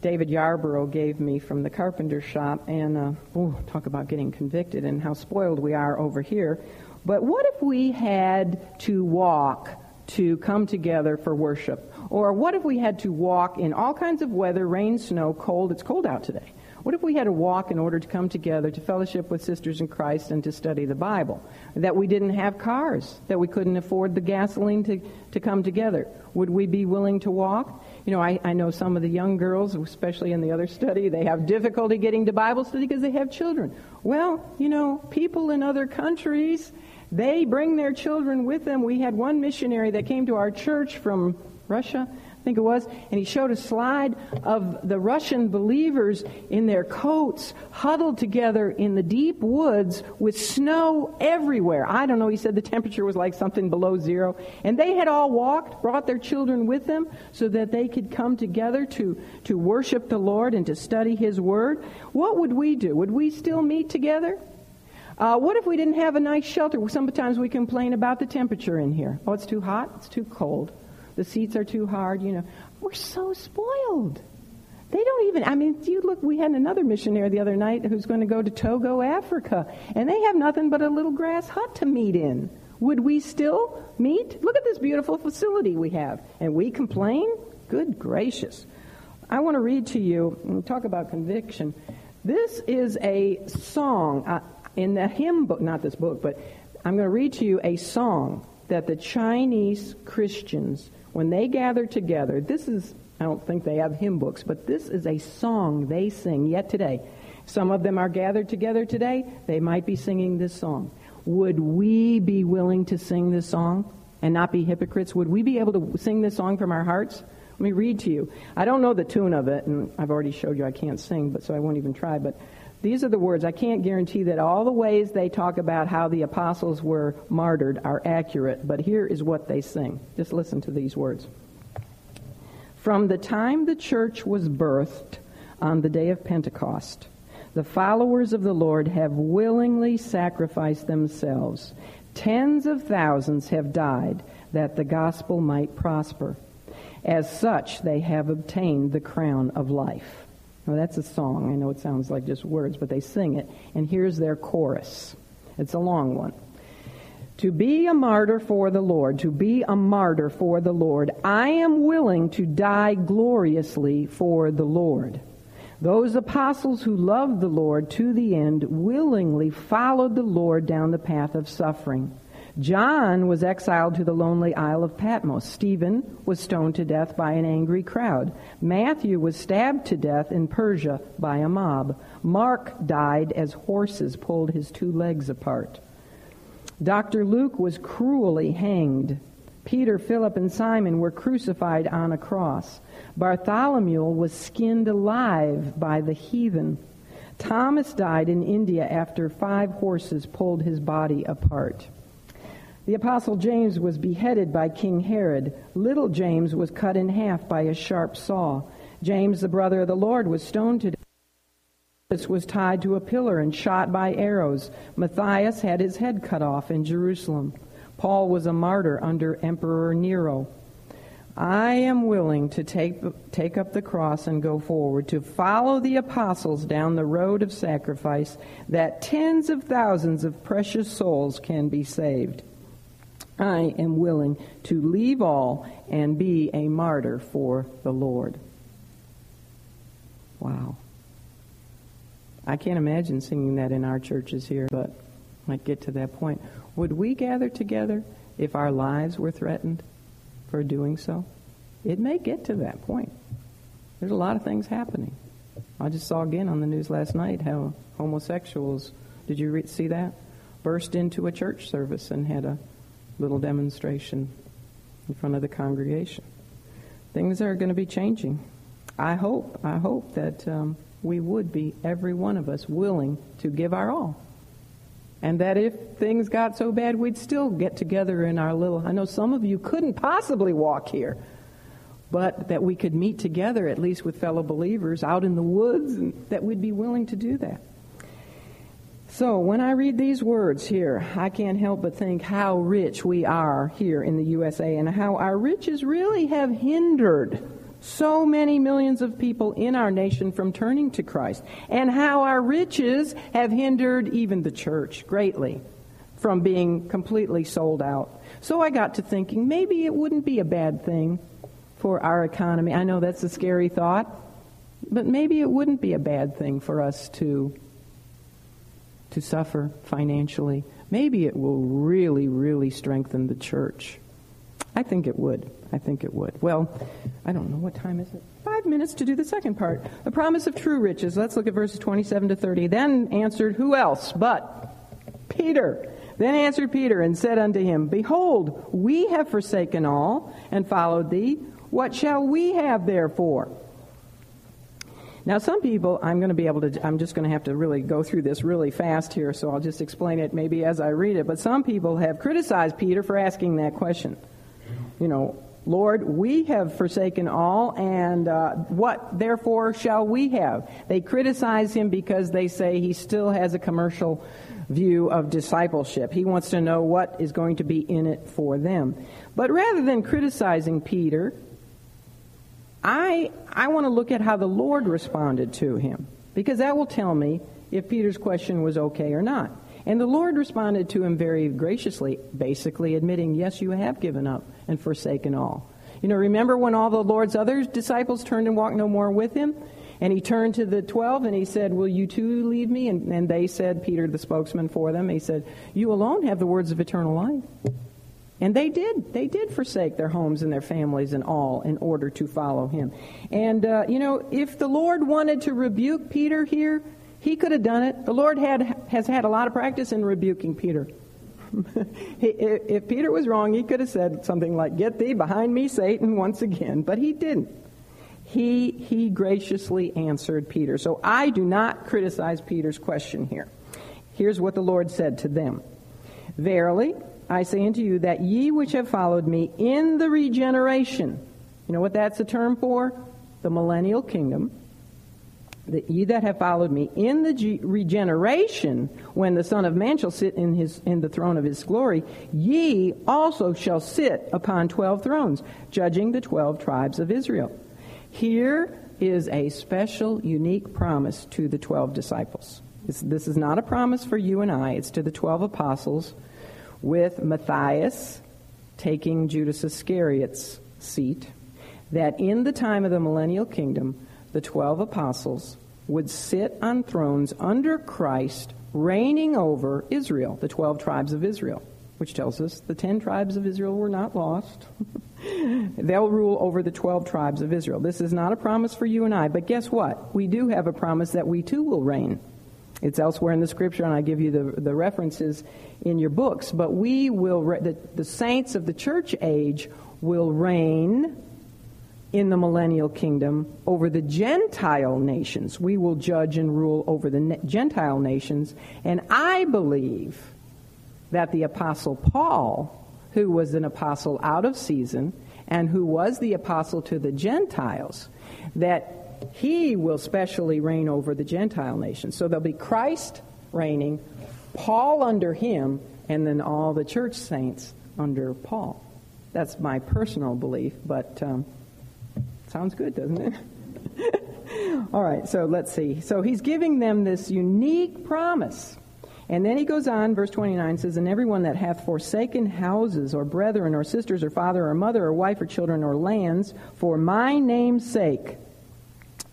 David Yarborough gave me from the carpenter shop, and uh, ooh, talk about getting convicted and how spoiled we are over here. But what if we had to walk to come together for worship? Or what if we had to walk in all kinds of weather, rain, snow, cold? It's cold out today. What if we had to walk in order to come together to fellowship with sisters in Christ and to study the Bible? That we didn't have cars, that we couldn't afford the gasoline to, to come together. Would we be willing to walk? You know, I, I know some of the young girls, especially in the other study, they have difficulty getting to Bible study because they have children. Well, you know, people in other countries, they bring their children with them. We had one missionary that came to our church from Russia I think it was, and he showed a slide of the Russian believers in their coats, huddled together in the deep woods with snow everywhere. I don't know, he said the temperature was like something below zero. And they had all walked, brought their children with them so that they could come together to, to worship the Lord and to study His Word. What would we do? Would we still meet together? Uh, what if we didn't have a nice shelter? Sometimes we complain about the temperature in here. Oh, it's too hot, it's too cold the seats are too hard, you know. We're so spoiled. They don't even, I mean, you look, we had another missionary the other night who's going to go to Togo, Africa, and they have nothing but a little grass hut to meet in. Would we still meet? Look at this beautiful facility we have. And we complain? Good gracious. I want to read to you and talk about conviction. This is a song uh, in the hymn book, not this book, but I'm going to read to you a song that the Chinese Christians when they gather together, this is, I don't think they have hymn books, but this is a song they sing yet today. Some of them are gathered together today. They might be singing this song. Would we be willing to sing this song and not be hypocrites? Would we be able to sing this song from our hearts? Let me read to you. I don't know the tune of it, and I've already showed you I can't sing, but so I won't even try. But these are the words. I can't guarantee that all the ways they talk about how the apostles were martyred are accurate, but here is what they sing. Just listen to these words. From the time the church was birthed on the day of Pentecost, the followers of the Lord have willingly sacrificed themselves. Tens of thousands have died that the gospel might prosper. As such, they have obtained the crown of life. Well, that's a song. I know it sounds like just words, but they sing it. And here's their chorus. It's a long one. To be a martyr for the Lord, to be a martyr for the Lord, I am willing to die gloriously for the Lord. Those apostles who loved the Lord to the end willingly followed the Lord down the path of suffering. John was exiled to the lonely Isle of Patmos. Stephen was stoned to death by an angry crowd. Matthew was stabbed to death in Persia by a mob. Mark died as horses pulled his two legs apart. Dr. Luke was cruelly hanged. Peter, Philip, and Simon were crucified on a cross. Bartholomew was skinned alive by the heathen. Thomas died in India after five horses pulled his body apart. The Apostle James was beheaded by King Herod. Little James was cut in half by a sharp saw. James, the brother of the Lord, was stoned to death. was tied to a pillar and shot by arrows. Matthias had his head cut off in Jerusalem. Paul was a martyr under Emperor Nero. I am willing to take, take up the cross and go forward, to follow the apostles down the road of sacrifice, that tens of thousands of precious souls can be saved. I am willing to leave all and be a martyr for the Lord. Wow. I can't imagine singing that in our churches here, but might get to that point. Would we gather together if our lives were threatened for doing so? It may get to that point. There's a lot of things happening. I just saw again on the news last night how homosexuals, did you see that? Burst into a church service and had a little demonstration in front of the congregation. Things are going to be changing. I hope, I hope that um, we would be, every one of us, willing to give our all. And that if things got so bad, we'd still get together in our little. I know some of you couldn't possibly walk here, but that we could meet together, at least with fellow believers, out in the woods, and that we'd be willing to do that. So when I read these words here, I can't help but think how rich we are here in the USA and how our riches really have hindered so many millions of people in our nation from turning to Christ, and how our riches have hindered even the church greatly from being completely sold out. So I got to thinking maybe it wouldn't be a bad thing for our economy. I know that's a scary thought. but maybe it wouldn't be a bad thing for us to to suffer financially. Maybe it will really, really strengthen the church. I think it would. I think it would. Well, I don't know. What time is it? Five minutes to do the second part. The promise of true riches. Let's look at verses 27 to 30. Then answered who else but Peter? Then answered Peter and said unto him, Behold, we have forsaken all and followed thee. What shall we have therefore? Now, some people, I'm going to be able to, I'm just going to have to really go through this really fast here, so I'll just explain it maybe as I read it. But some people have criticized Peter for asking that question. You know, Lord, we have forsaken all, and uh, what therefore shall we have? They criticize him because they say he still has a commercial view of discipleship. He wants to know what is going to be in it for them. But rather than criticizing Peter, I, I want to look at how the Lord responded to him, because that will tell me if Peter's question was okay or not. And the Lord responded to him very graciously, basically admitting, Yes, you have given up and forsaken all. You know, remember when all the Lord's other disciples turned and walked no more with him? And he turned to the twelve and he said, Will you too leave me? And, and they said, Peter, the spokesman for them, he said, You alone have the words of eternal life. And they did. They did forsake their homes and their families and all in order to follow him. And, uh, you know, if the Lord wanted to rebuke Peter here, he could have done it. The Lord had, has had a lot of practice in rebuking Peter. if Peter was wrong, he could have said something like, Get thee behind me, Satan, once again. But he didn't. He, he graciously answered Peter. So I do not criticize Peter's question here. Here's what the Lord said to them Verily, I say unto you that ye which have followed me in the regeneration, you know what that's a term for? The millennial kingdom. That ye that have followed me in the ge- regeneration, when the Son of Man shall sit in his in the throne of his glory, ye also shall sit upon twelve thrones, judging the twelve tribes of Israel. Here is a special, unique promise to the twelve disciples. This, this is not a promise for you and I. It's to the twelve apostles with Matthias taking Judas Iscariot's seat, that in the time of the millennial kingdom, the 12 apostles would sit on thrones under Christ, reigning over Israel, the 12 tribes of Israel, which tells us the 10 tribes of Israel were not lost. They'll rule over the 12 tribes of Israel. This is not a promise for you and I, but guess what? We do have a promise that we too will reign. It's elsewhere in the scripture, and I give you the, the references in your books. But we will, re- the, the saints of the church age will reign in the millennial kingdom over the Gentile nations. We will judge and rule over the Gentile nations. And I believe that the Apostle Paul, who was an apostle out of season and who was the apostle to the Gentiles, that he will specially reign over the Gentile nations. So there'll be Christ reigning, Paul under him, and then all the church saints under Paul. That's my personal belief, but um, sounds good, doesn't it? all right, so let's see. So he's giving them this unique promise. And then he goes on, verse 29 says, And everyone that hath forsaken houses, or brethren, or sisters, or father, or mother, or wife, or children, or lands, for my name's sake,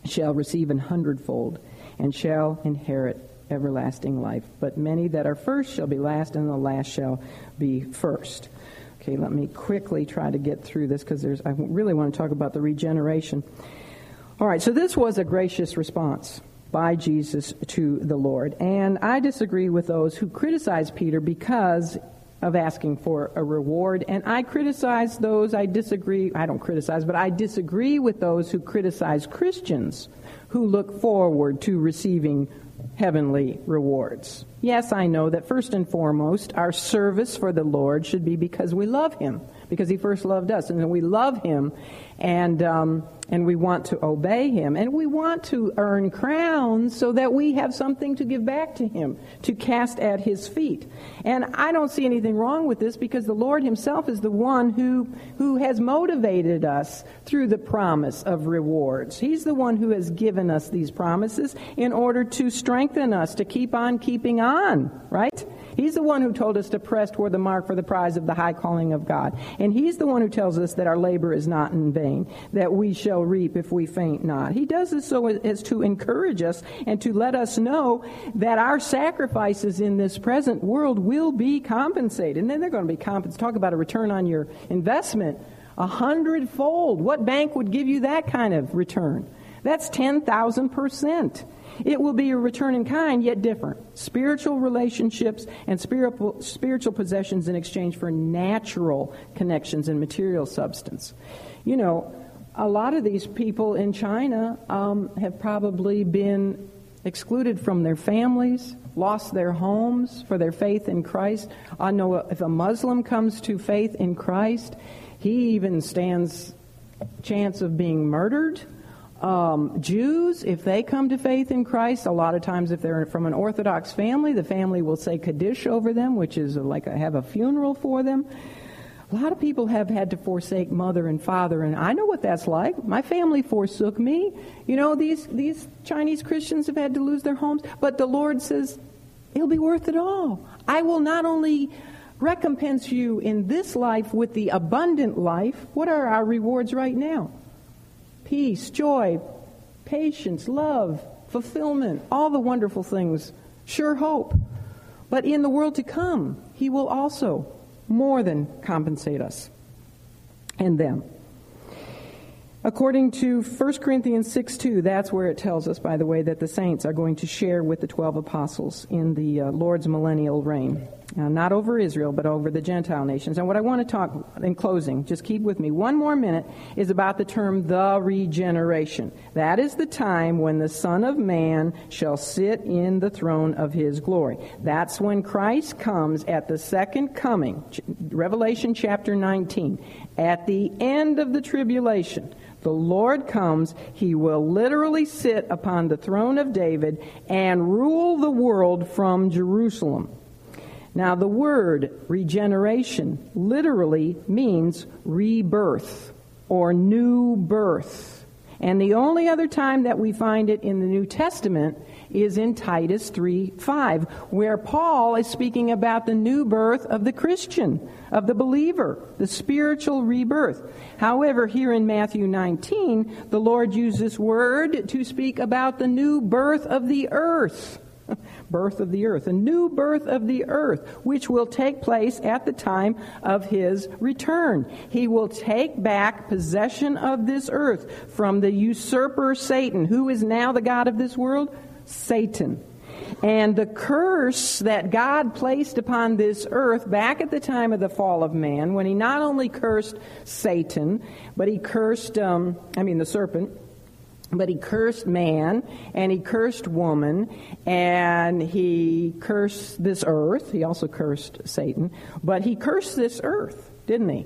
shall receive an hundredfold and shall inherit everlasting life. But many that are first shall be last, and the last shall be first. Okay, let me quickly try to get through this because there's I really want to talk about the regeneration. All right, so this was a gracious response by Jesus to the Lord. And I disagree with those who criticize Peter because of asking for a reward. And I criticize those, I disagree, I don't criticize, but I disagree with those who criticize Christians who look forward to receiving heavenly rewards. Yes, I know that first and foremost, our service for the Lord should be because we love Him, because He first loved us. And we love Him, and um, and we want to obey him. And we want to earn crowns so that we have something to give back to him to cast at his feet. And i don't see anything wrong with this because the lord himself is the one who who has motivated us through the promise of rewards. He's the one who has given us these promises in order to strengthen us to keep on keeping on right He's the one who told us to press toward the mark for the prize of the high calling of God. And He's the one who tells us that our labor is not in vain, that we shall reap if we faint not. He does this so as to encourage us and to let us know that our sacrifices in this present world will be compensated. And then they're going to be compensated. Talk about a return on your investment. A hundredfold. What bank would give you that kind of return? That's 10,000%. It will be a return in kind, yet different. Spiritual relationships and spiritual, spiritual possessions in exchange for natural connections and material substance. You know, a lot of these people in China um, have probably been excluded from their families, lost their homes for their faith in Christ. I know if a Muslim comes to faith in Christ, he even stands chance of being murdered um, Jews, if they come to faith in Christ, a lot of times if they're from an Orthodox family, the family will say Kaddish over them, which is like a, have a funeral for them. A lot of people have had to forsake mother and father, and I know what that's like. My family forsook me. You know, these, these Chinese Christians have had to lose their homes, but the Lord says, it'll be worth it all. I will not only recompense you in this life with the abundant life, what are our rewards right now? Peace, joy, patience, love, fulfillment, all the wonderful things, sure hope. But in the world to come, He will also more than compensate us and them. According to 1 Corinthians 6 2, that's where it tells us, by the way, that the saints are going to share with the 12 apostles in the uh, Lord's millennial reign. Now, not over Israel, but over the Gentile nations. And what I want to talk in closing, just keep with me, one more minute, is about the term the regeneration. That is the time when the Son of Man shall sit in the throne of his glory. That's when Christ comes at the second coming, Revelation chapter 19. At the end of the tribulation, the Lord comes, he will literally sit upon the throne of David and rule the world from Jerusalem. Now, the word regeneration literally means rebirth or new birth. And the only other time that we find it in the New Testament is in Titus 3 5, where Paul is speaking about the new birth of the Christian, of the believer, the spiritual rebirth. However, here in Matthew 19, the Lord uses this word to speak about the new birth of the earth birth of the earth, a new birth of the earth, which will take place at the time of his return. He will take back possession of this earth from the usurper Satan, who is now the God of this world? Satan. And the curse that God placed upon this earth back at the time of the fall of man, when he not only cursed Satan, but he cursed, um, I mean, the serpent, but he cursed man and he cursed woman and he cursed this earth. He also cursed Satan, but he cursed this earth, didn't he?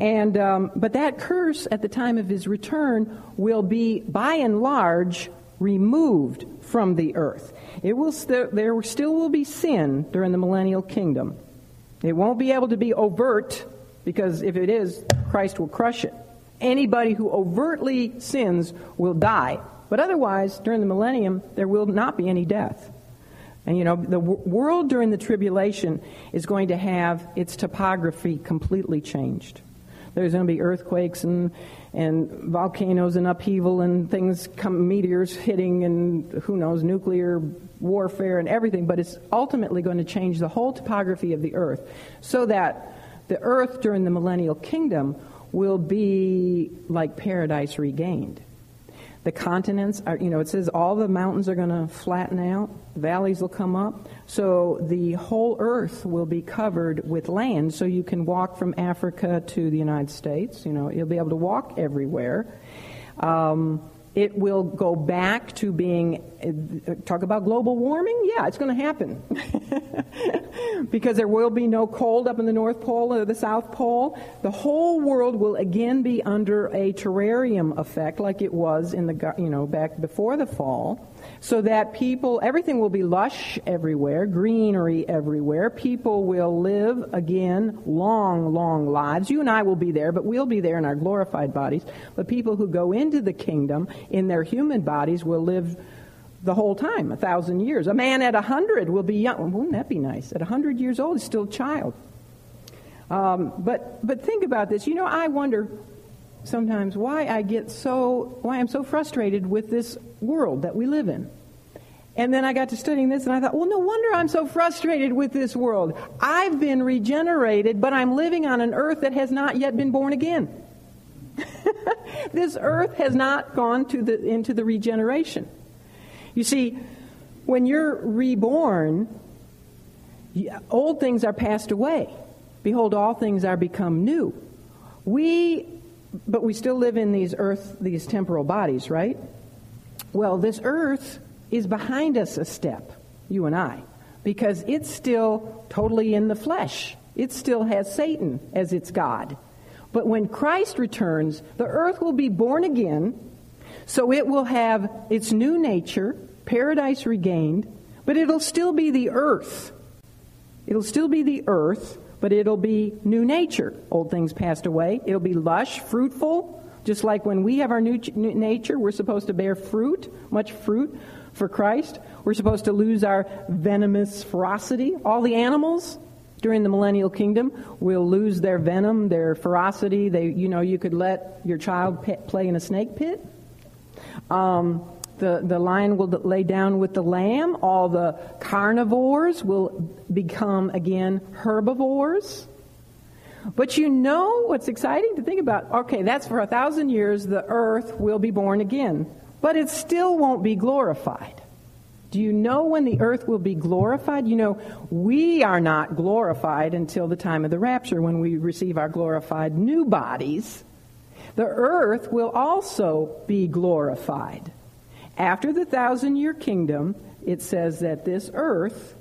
And um, but that curse at the time of his return will be, by and large, removed from the earth. It will st- there still will be sin during the millennial kingdom. It won't be able to be overt because if it is, Christ will crush it anybody who overtly sins will die. But otherwise, during the millennium, there will not be any death. And you know, the w- world during the tribulation is going to have its topography completely changed. There's going to be earthquakes and, and volcanoes and upheaval and things come, meteors hitting and who knows, nuclear warfare and everything. But it's ultimately going to change the whole topography of the earth so that the earth during the millennial kingdom will be like paradise regained. The continents are, you know, it says all the mountains are going to flatten out, valleys will come up. So the whole earth will be covered with land, so you can walk from Africa to the United States. You know, you'll be able to walk everywhere. Um, it will go back to being talk about global warming? Yeah it's going to happen. Because there will be no cold up in the north pole or the south pole. The whole world will again be under a terrarium effect like it was in the you know back before the fall so that people, everything will be lush everywhere, greenery everywhere. People will live again long, long lives. You and I will be there, but we'll be there in our glorified bodies. But people who go into the kingdom in their human bodies will live the whole time, a thousand years. A man at a hundred will be young. Wouldn't that be nice? At a hundred years old, he's still a child. Um, but but think about this. You know, I wonder sometimes why I get so why I'm so frustrated with this world that we live in. And then I got to studying this and I thought, well, no wonder I'm so frustrated with this world. I've been regenerated, but I'm living on an earth that has not yet been born again. this earth has not gone to the, into the regeneration. You see, when you're reborn, old things are passed away. Behold, all things are become new. We, but we still live in these earth, these temporal bodies, right? Well, this earth is behind us a step, you and I, because it's still totally in the flesh. It still has Satan as its God. But when Christ returns, the earth will be born again, so it will have its new nature, paradise regained, but it'll still be the earth. It'll still be the earth, but it'll be new nature. Old things passed away. It'll be lush, fruitful, just like when we have our new, new nature, we're supposed to bear fruit, much fruit for Christ. We're supposed to lose our venomous ferocity. All the animals during the millennial kingdom will lose their venom, their ferocity. They, you know, you could let your child play in a snake pit. Um, the, the lion will lay down with the lamb. All the carnivores will become again herbivores. But you know what's exciting to think about? Okay, that's for a thousand years, the earth will be born again. But it still won't be glorified. Do you know when the earth will be glorified? You know, we are not glorified until the time of the rapture when we receive our glorified new bodies. The earth will also be glorified. After the thousand year kingdom, it says that this earth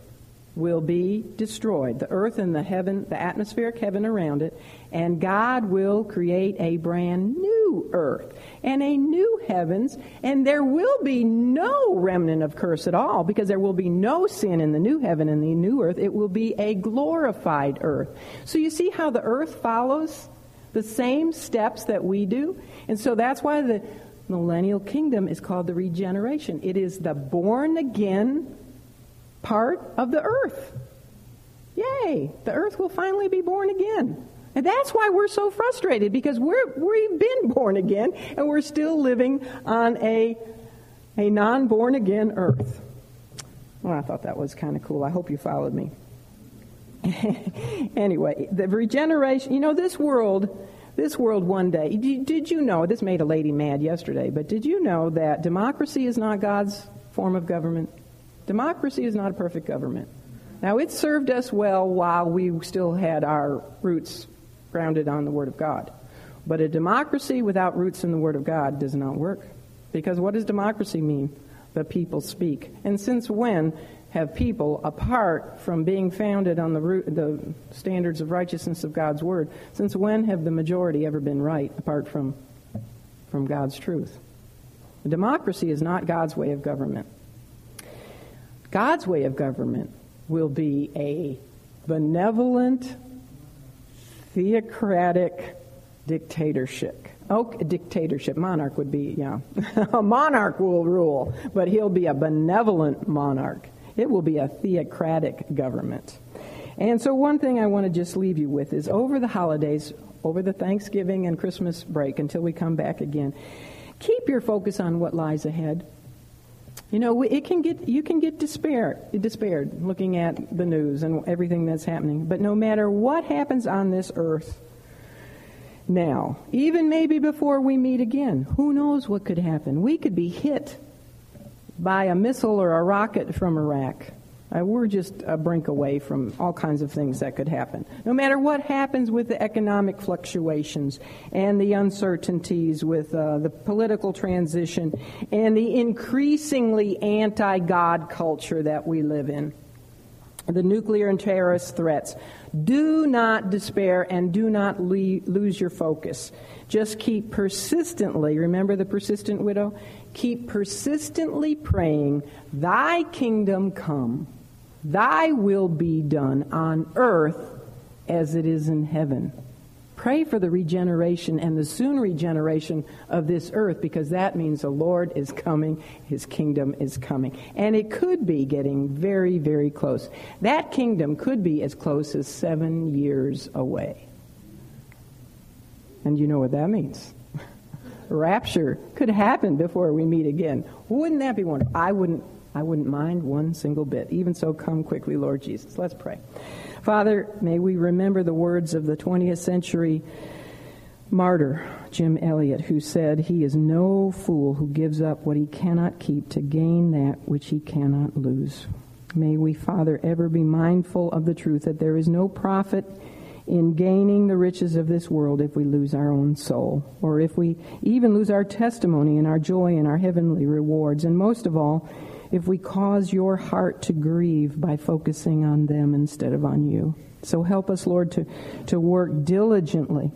will be destroyed. The earth and the heaven, the atmospheric heaven around it, and God will create a brand new earth and a new heavens, and there will be no remnant of curse at all because there will be no sin in the new heaven and the new earth. It will be a glorified earth. So you see how the earth follows the same steps that we do? And so that's why the millennial kingdom is called the regeneration. It is the born again part of the earth. Yay! The earth will finally be born again. And that's why we're so frustrated because we're, we've been born again and we're still living on a, a non born again earth. Well, I thought that was kind of cool. I hope you followed me. anyway, the regeneration, you know, this world, this world one day, did you know, this made a lady mad yesterday, but did you know that democracy is not God's form of government? Democracy is not a perfect government. Now, it served us well while we still had our roots grounded on the Word of God. But a democracy without roots in the Word of God does not work. Because what does democracy mean? The people speak. And since when have people, apart from being founded on the, root, the standards of righteousness of God's Word, since when have the majority ever been right apart from, from God's truth? democracy is not God's way of government. God's way of government will be a benevolent, theocratic dictatorship. Oh, dictatorship. Monarch would be, yeah. a monarch will rule, but he'll be a benevolent monarch. It will be a theocratic government. And so, one thing I want to just leave you with is over the holidays, over the Thanksgiving and Christmas break, until we come back again, keep your focus on what lies ahead. You know, it can get you can get despair, despaired looking at the news and everything that's happening. But no matter what happens on this earth now, even maybe before we meet again, who knows what could happen? We could be hit by a missile or a rocket from Iraq. Uh, we're just a brink away from all kinds of things that could happen. No matter what happens with the economic fluctuations and the uncertainties with uh, the political transition and the increasingly anti God culture that we live in, the nuclear and terrorist threats, do not despair and do not le- lose your focus. Just keep persistently, remember the persistent widow? Keep persistently praying, Thy kingdom come. Thy will be done on earth as it is in heaven. Pray for the regeneration and the soon regeneration of this earth because that means the Lord is coming, His kingdom is coming. And it could be getting very, very close. That kingdom could be as close as seven years away. And you know what that means. Rapture could happen before we meet again. Wouldn't that be wonderful? I wouldn't I wouldn't mind one single bit. Even so, come quickly, Lord Jesus. Let's pray. Father, may we remember the words of the 20th century martyr, Jim Elliot, who said, He is no fool who gives up what he cannot keep to gain that which he cannot lose. May we, Father, ever be mindful of the truth that there is no profit in gaining the riches of this world if we lose our own soul, or if we even lose our testimony and our joy and our heavenly rewards, and most of all, if we cause your heart to grieve by focusing on them instead of on you. So help us, Lord, to, to work diligently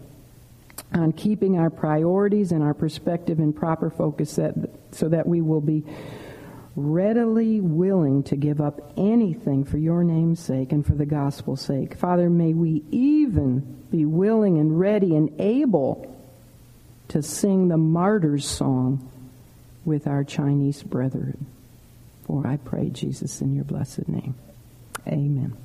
on keeping our priorities and our perspective in proper focus that, so that we will be readily willing to give up anything for your name's sake and for the gospel's sake. Father, may we even be willing and ready and able to sing the martyr's song with our Chinese brethren. For I pray, Jesus, in your blessed name. Amen.